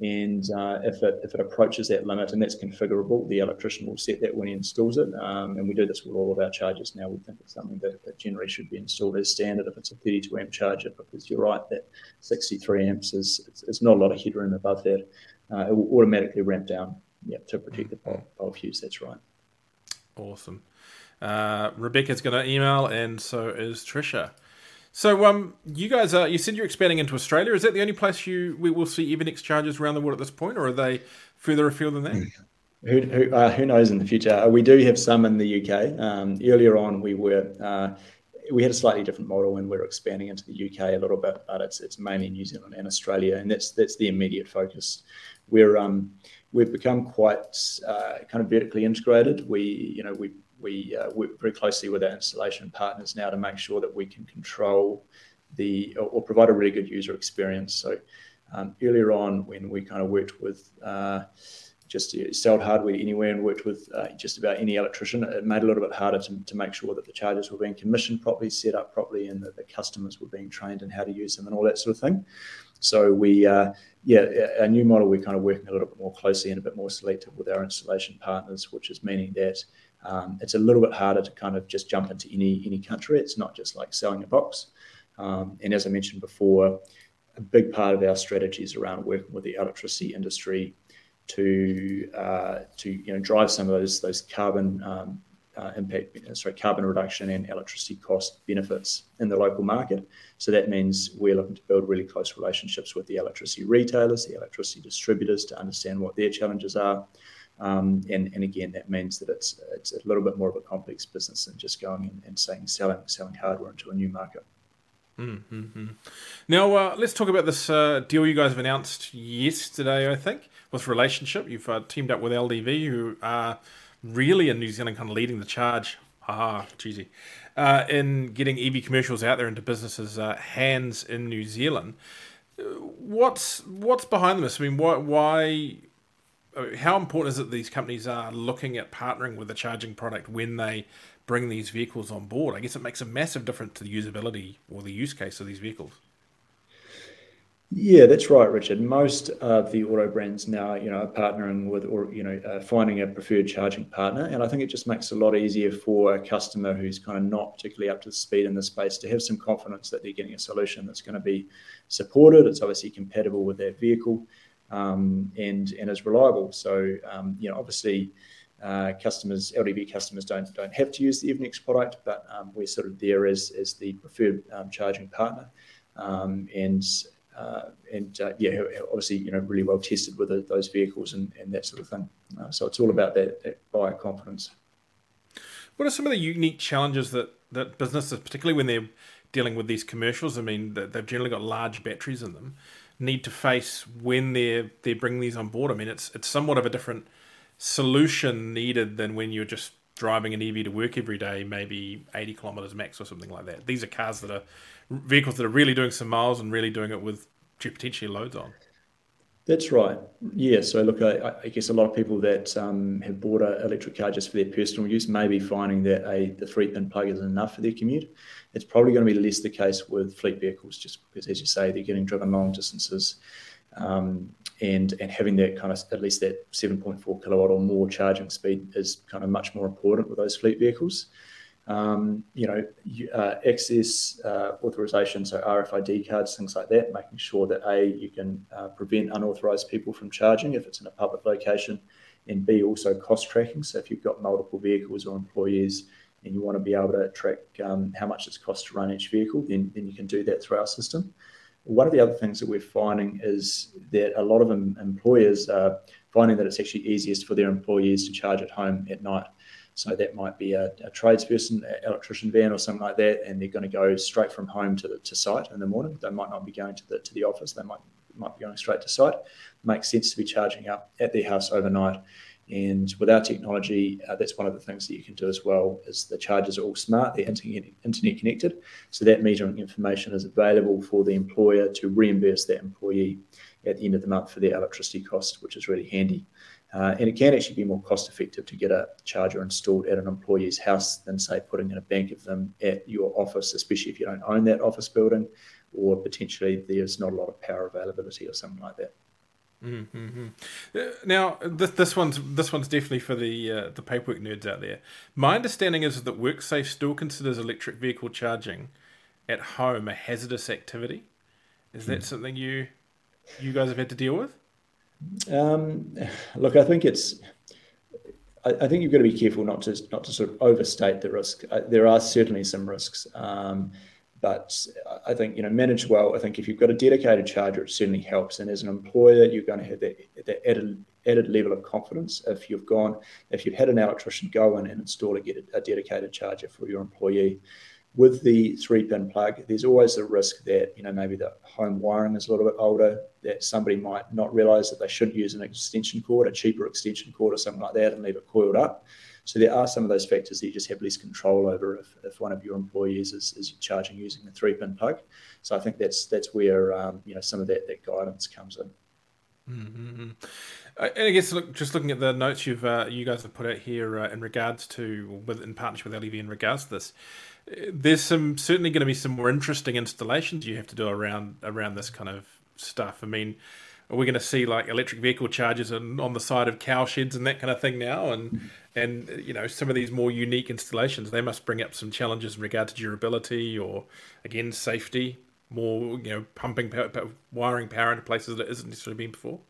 And uh, if it if it approaches that limit, and that's configurable, the electrician will set that when he installs it. Um, and we do this with all of our chargers now. We think it's something that, that, generally should be installed as standard if it's a 32 amp charger, because you're right that 63 amps is it's, it's not a lot of headroom above that. Uh, it will automatically ramp down, yeah, to protect the pole, pole fuse. That's right. Awesome. Uh, Rebecca's going to email, and so is Trisha. So, um, you guys are, you said you're expanding into Australia. Is that the only place you we will see Evnex charges around the world at this point, or are they further afield than that? *clears throat* Who, who, uh, who knows in the future? Uh, we do have some in the UK. Um, earlier on, we were uh, we had a slightly different model, and we're expanding into the UK a little bit, but it's it's mainly New Zealand and Australia, and that's that's the immediate focus. We're um, we've become quite uh, kind of vertically integrated. We, you know, we we uh, work very closely with our installation partners now to make sure that we can control the or, provide a really good user experience. So um, earlier on, when we kind of worked with just sold hardware anywhere and worked with uh, just about any electrician, it made it a little bit harder to, to make sure that the chargers were being commissioned properly, set up properly, and that the customers were being trained in how to use them and all that sort of thing. So we, uh, yeah, our new model, we're kind of working a little bit more closely and a bit more selective with our installation partners, which is meaning that um, it's a little bit harder to kind of just jump into any any country. It's not just like selling a box. Um, and as I mentioned before, a big part of our strategy is around working with the electricity industry to uh, to you know drive some of those those carbon um, uh, impact, sorry, carbon reduction and electricity cost benefits in the local market. So that means we're looking to build really close relationships with the electricity retailers, the electricity distributors to understand what their challenges are. Um, and, and again, that means that it's it's a little bit more of a complex business than just going and, and saying selling selling hardware into a new market. Mm-hmm. Now uh, let's talk about this uh, deal you guys have announced yesterday. I think with relationship, you've uh, teamed up with LDV, who are really in New Zealand kind of leading the charge. Ah, cheesy. Uh, in getting EV commercials out there into businesses' uh, hands in New Zealand. What's what's behind this? I mean, why, why how important is it these companies are looking at partnering with the charging product when they bring these vehicles on board? I guess it makes a massive difference to the usability or the use case of these vehicles. Yeah, that's right, Richard. Most of the auto brands now, you know, are partnering with or you know, uh, finding a preferred charging partner, and I think it just makes it a lot easier for a customer who's kind of not particularly up to speed in the space to have some confidence that they're getting a solution that's going to be supported. It's obviously compatible with their vehicle, um, and and is reliable. So, um, you know, obviously. Uh, customers, LDV customers, don't don't have to use the Evnex product, but um, we're sort of there as as the preferred um, charging partner, um, and and uh, yeah, obviously, you know, really well tested with the, those vehicles and, and that sort of thing. Uh, so it's all about that, that buyer confidence. What are some of the unique challenges that, that businesses, particularly when they're dealing with these commercials, I mean, they've generally got large batteries in them, need to face when they're they're bringing these on board? I mean, it's it's somewhat of a different solution needed than when you're just driving an EV to work every day, maybe 80 kilometers max or something like that. These are cars that are vehicles that are really doing some miles and really doing it with potentially loads on. That's right. Yeah. So look, I, I guess a lot of people that um, have bought an electric car just for their personal use may be finding that a the three pin plug isn't enough for their commute. It's probably going to be less the case with fleet vehicles, just because, as you say, they're getting driven long distances, um, and and having that kind of at least that 7.4 kilowatt or more charging speed is kind of much more important with those fleet vehicles you know, uh, access uh, authorization, so RFID cards, things like that, making sure that A, you can uh, prevent unauthorized people from charging if it's in a public location, and B, also cost tracking. So if you've got multiple vehicles or employees and you want to be able to track um, how much it's cost to run each vehicle, then, then you can do that through our system. One of the other things that we're finding is that a lot of em- employers are finding that it's actually easiest for their employees to charge at home at night. So that might be a, a tradesperson, electrician van, or something like that, and they're going to go straight from home to the, to site in the morning. They might not be going to the to the office. They might might be going straight to site. It makes sense to be charging up at their house overnight. And with our technology, uh, that's one of the things that you can do as well. Is the chargers are all smart, they're internet, internet connected, so that metering information is available for the employer to reimburse that employee at the end of the month for their electricity cost, which is really handy. Uh, and it can actually be more cost effective to get a charger installed at an employee's house than, say, putting in a bank of them at your office, especially if you don't own that office building or potentially there's not a lot of power availability or something like that. Mm-hmm. Uh, now, this, this one's this one's definitely for the uh, the paperwork nerds out there. My understanding is that WorkSafe still considers electric vehicle charging at home a hazardous activity. Is that mm. something you you guys have had to deal with? Um, look, I think it's. I, I, think you've got to be careful not to not to sort of overstate the risk. Uh, there are certainly some risks, um, but I think you know managed well. I think if you've got a dedicated charger, it certainly helps. And as an employer, you're going to have that, that added added level of confidence if you've gone if you've had an electrician go in and install a, a dedicated charger for your employee with the three pin plug, there's always the risk that, you know, maybe the home wiring is a little bit older, that somebody might not realize that they should use an extension cord, a cheaper extension cord or something like that, and leave it coiled up. So there are some of those factors that you just have less control over if, if one of your employees is, is charging using the three pin plug. So I think that's that's where um, you know some of that, that guidance comes in. Mm-hmm. Uh, and I guess look, just looking at the notes you've uh, you guys have put out here uh, in regards to with in partnership with LDV in regards to this, there's some certainly going to be some more interesting installations you have to do around around this kind of stuff. I mean, are we going to see like electric vehicle chargers on, on the side of cow sheds and that kind of thing now? And and you know some of these more unique installations, they must bring up some challenges in regard to durability or again safety. More you know pumping power, wiring power into places that isn't necessarily been before.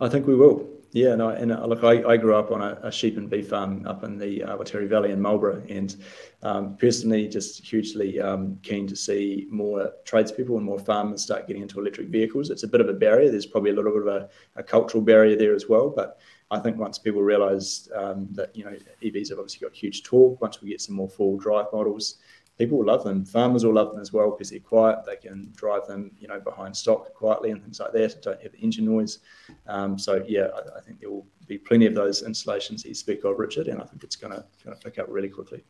I think we will. Yeah, no, and uh, look, I, I grew up on a, a, sheep and beef farm up in the uh, Awatere Valley in Marlborough, and um, personally, just hugely um, keen to see more tradespeople and more farmers start getting into electric vehicles. It's a bit of a barrier. There's probably a little bit of a, a cultural barrier there as well, but I think once people realise um, that you know EVs have obviously got huge torque, once we get some more full drive models, people will love them. Farmers will love them as well because they're quiet. They can drive them, you know, behind stock quietly and things like that. Don't have the engine noise. Um, so yeah, I, I, think there will be plenty of those installations that you speak of, Richard, and I think it's going to going to pick up really quickly.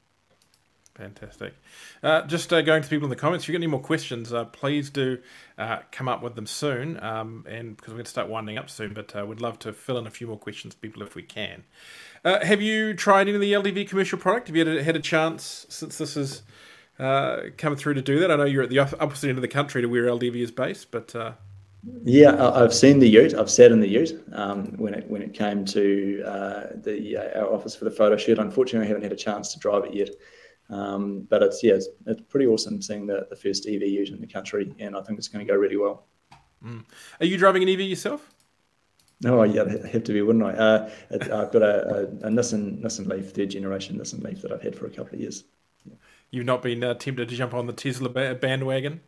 Fantastic. Uh, just uh, going to people in the comments, if you've got any more questions, uh, please do uh, come up with them soon. Um, and because we're going to start winding up soon, but uh, we'd love to fill in a few more questions, for people, if we can. Uh, have you tried any of the LDV commercial product? Have you had a, had a chance since this is uh, come through to do that? I know you're at the opposite end of the country to where LDV is based, but uh... yeah, I've seen the Ute. I've sat in the Ute um, when it when it came to uh, the uh, our office for the photo shoot. Unfortunately, I haven't had a chance to drive it yet. Um, but it's yeah, it's, it's, pretty awesome seeing the, the first EV Ute in the country, and I think it's going to go really well. Mm. Are you driving an EV yourself? No, yeah, I have to be, wouldn't I? Uh, I've got a, a, a Nissan Nissan Leaf, third generation Nissan Leaf that I've had for a couple of years. You've not been uh, tempted to jump on the Tesla bandwagon?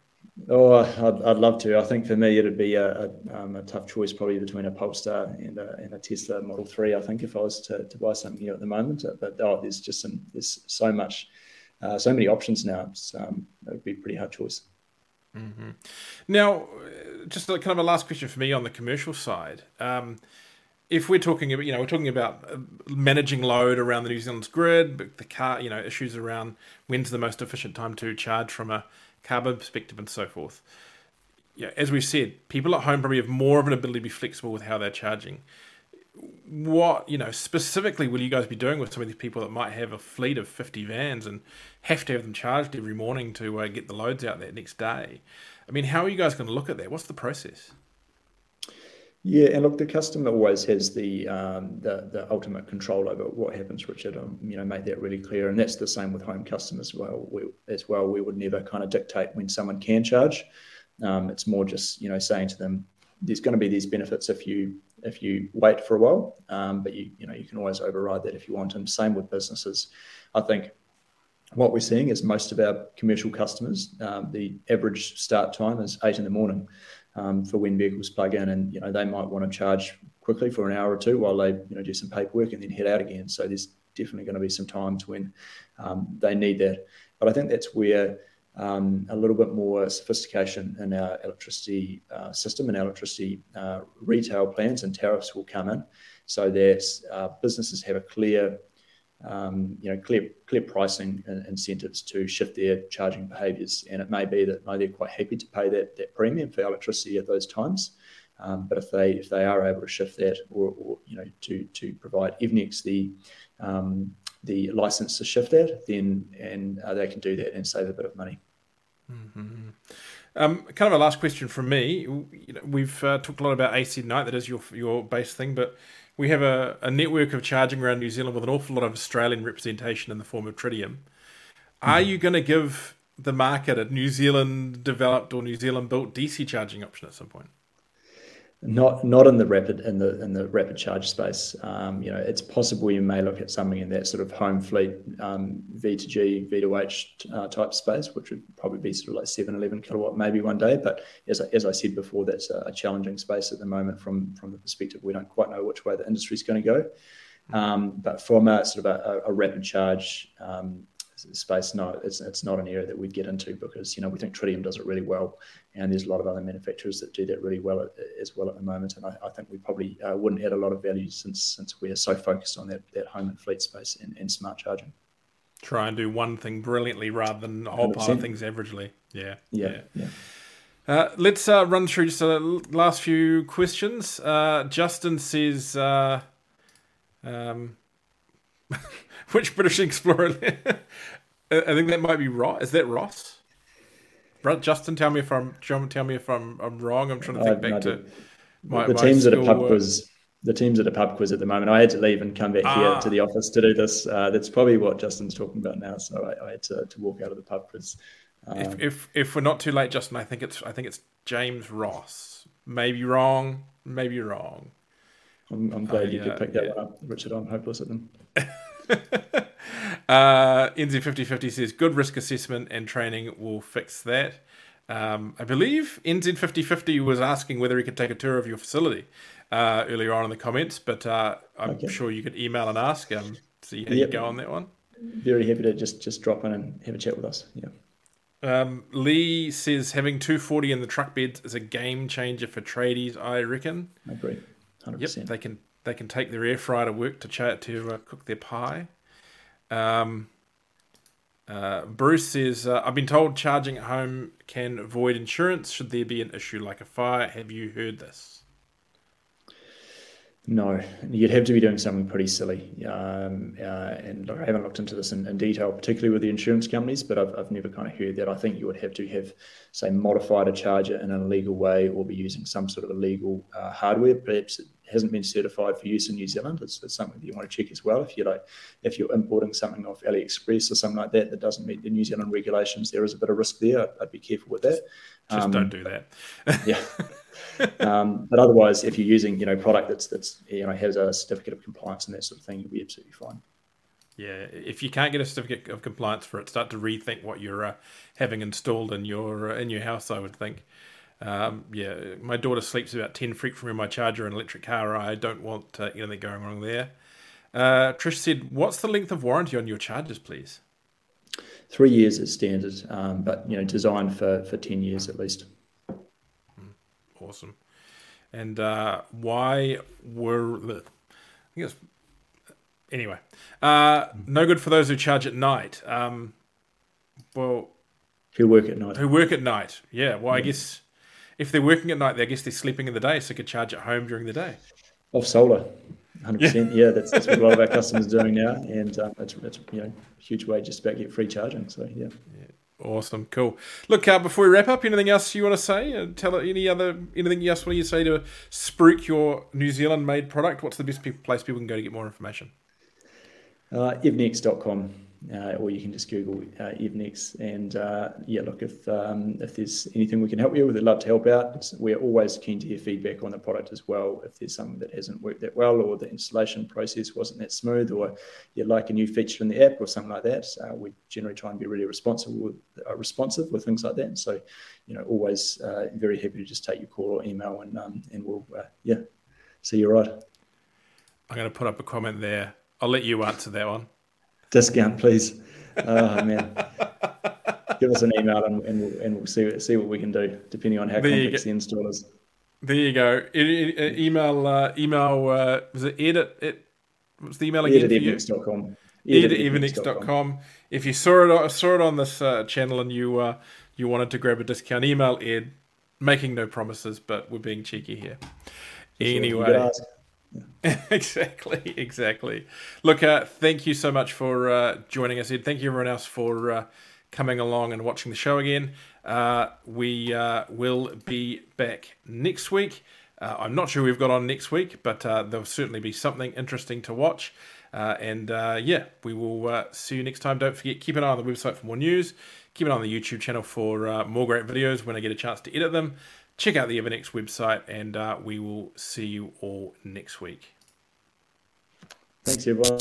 Oh, I'd, I'd love to. I think for me, it'd be a, a, um, a tough choice probably between a Polestar and a, and a, Tesla Model 3. I think if I was to, to buy something new at the moment, but oh, there's just some, there's so much, uh, so many options now. It's, um, it would be a pretty hard choice. Mm-hmm. Now, just kind of a last question for me on the commercial side. Um, if we're talking about, you know, we're talking about uh, managing load around the New Zealand's grid, the car, you know, issues around when's the most efficient time to charge from a carbon perspective and so forth. Yeah, as we've said, people at home probably have more of an ability to be flexible with how they're charging. What, you know, specifically will you guys be doing with some of these people that might have a fleet of 50 vans and have to have them charged every morning to uh, get the loads out there next day? I mean, how are you guys going to look at that? What's the process? Yeah, and look, the customer always has the um, ultimate control over what happens, Richard. Um, you know, make that really clear, and that's the same with home customers as well. We, as well, we would never kind of dictate when someone can charge. Um, it's more just you know saying to them, there's going to be these benefits if you if you wait for a while, but you you know you can always override that if you want. And same with businesses. I think what we're seeing is most of our commercial customers, the average start time is eight in the morning um, for when vehicles plug in, and you know they might want to charge quickly for an hour or two while they you know do some paperwork and then head out again. So there's definitely going to be some times when um, they need that. But I think that's where um, a little bit more sophistication in our electricity uh, system and electricity uh, retail plans and tariffs will come in, so that uh, businesses have a clear clear clear pricing incentives to shift their charging behaviours. And it may be that they're quite happy to pay that premium for electricity at those times. Um, but if they if they are able to shift that, or, or you know, to to provide EVNEX the um, the license to shift that, then and uh, they can do that and save a bit of money. Mm-hmm. Um, kind of a last question from me. We've uh, talked a lot about AC Night. That is your your base thing, but we have a, a network of charging around New Zealand with an awful lot of Australian representation in the form of Tritium. Are mm. you going to give the market a New Zealand developed or New Zealand built DC charging option at some point? Not not in the rapid in the in the rapid charge space. Um, you know, it's possible you may look at something in that sort of home fleet um, V to G, V to H uh, type space, which would probably be sort of like 7, 11 kilowatt maybe one day. But as I, as I said before, that's a, challenging space at the moment from from the perspective we don't quite know which way the industry is going to go. Um, but from a sort of a, a rapid charge um, space, no, it's, it's not an area that we'd get into because, you know, we think Tritium does it really well. And there's a lot of other manufacturers that do that really well at, as well at the moment. And I, I think we probably uh, wouldn't add a lot of value since since we're so focused on that, that home and fleet space and, and smart charging. Try and do one thing brilliantly rather than a whole 100%. pile of things averagely. Yeah. Yeah. Yeah. yeah. Uh, let's uh, run through just the last few questions. Uh, Justin says, uh, um, *laughs* which British explorer? *laughs* I think that might be Ross. Is that Ross? Justin, tell me if I'm. Tell me if I'm I'm wrong. I'm trying to think back to my, the teams at a pub quiz. The teams at a pub quiz at the moment. I had to leave and come back ah. here to the office to do this. Uh, that's probably what Justin's talking about now. So I, I had to, to, walk out of the pub quiz. Um, if, if if we're not too late, Justin, I think it's I think it's James Ross. Maybe wrong. Maybe wrong. I'm, I'm glad uh, you yeah, could pick that yeah. one up, Richard. I'm hopeless at them. *laughs* uh, NZ5050 says good risk assessment and training will fix that. Um, I believe NZ5050 was asking whether he could take a tour of your facility uh, earlier on in the comments, but uh, I'm okay. sure you could email and ask him, see how yep. you go on that one. Very happy to just, just drop in and have a chat with us. Yeah. Um, Lee says having 240 in the truck beds is a game changer for tradies, I reckon. I agree. 100%. Yep, they can they can take their air fryer to work to ch- to uh, cook their pie. Um, uh, Bruce says, uh, I've been told charging at home can void insurance should there be an issue like a fire. Have you heard this? No, you'd have to be doing something pretty silly. Um, uh, and I haven't looked into this in, in, detail, particularly with the insurance companies, but I've, I've never kind of heard that. I think you would have to have, say, modified a charger in an illegal way or be using some sort of illegal uh, hardware. Perhaps hasn't been certified for use in New Zealand. It's, it's, something that you want to check as well. If you like, if you're importing something off AliExpress or something like that that doesn't meet the New Zealand regulations, there is a bit of risk there. I'd, I'd be careful with that. Just um, don't do that. *laughs* yeah. um, but otherwise, if you're using you know product that's that's you know has a certificate of compliance and that sort of thing, you'll be absolutely fine. Yeah, if you can't get a certificate of compliance for it, start to rethink what you're uh, having installed in your uh, in your house. I would think. Um, yeah, my daughter sleeps about ten feet from my charger and electric car. I don't want uh, anything going wrong there. Uh, Trish said, "What's the length of warranty on your chargers, please?" Three years is standard, um, but you know, designed for for ten years at least. Awesome. And uh, why were the? I guess. Anyway, uh, no good for those who charge at night. Um, well, who work at night? Who work at night? Yeah. Well, I guess if they're working at night, I guess they're sleeping in the day, so they could charge at home during the day. Off solar, hundred yeah. percent. Yeah, that's, that's what a lot of our *laughs* customers are doing now, and um, it's, it's you know a huge way just about get free charging. So yeah. yeah. Awesome, cool. Look, uh, before we wrap up, anything else you want to say? Uh, tell any other anything else want you say to spruik your New Zealand made product? What's the best place people can go to get more information? Uh, evnex.com uh, or you can just Google uh, Evnex. And uh, yeah, look, if um, if there's anything we can help you with, we'd love to help out. We're always keen to hear feedback on the product as well. If there's something that hasn't worked that well, or the installation process wasn't that smooth, or you'd like a new feature in the app or something like that, uh, we generally try and be really responsive with, uh, responsive with things like that. So, you know, always uh, very happy to just take your call or email, and um, and we'll yeah, see you right. I'm going to put up a comment there. I'll let you answer that one discount, please. Oh man, give us an email and, and, we'll, and we'll see see what we can do, depending on how there complex the install is. There you go. It, it, email uh, email uh, was it edit it? What's the email again? Edit.com. Edit.evnex.com. If you saw it saw it on this uh, channel and you uh, you wanted to grab a discount, email Ed. Making no promises, but we're being cheeky here. Anyway. *laughs* exactly, exactly. Look, uh, thank you so much for uh, joining us, Ed. Thank you, everyone else, for uh, coming along and watching the show again. Uh, we uh, will be back next week. Uh, I'm not sure we've got on next week, but there'll certainly be something interesting to watch. and yeah, we will see you next time. Don't forget, keep an eye on the website for more news. Keep an eye on the YouTube channel for more great videos when I get a chance to edit them check out the Evnex website, and uh, we will see you all next week. Thanks, everyone.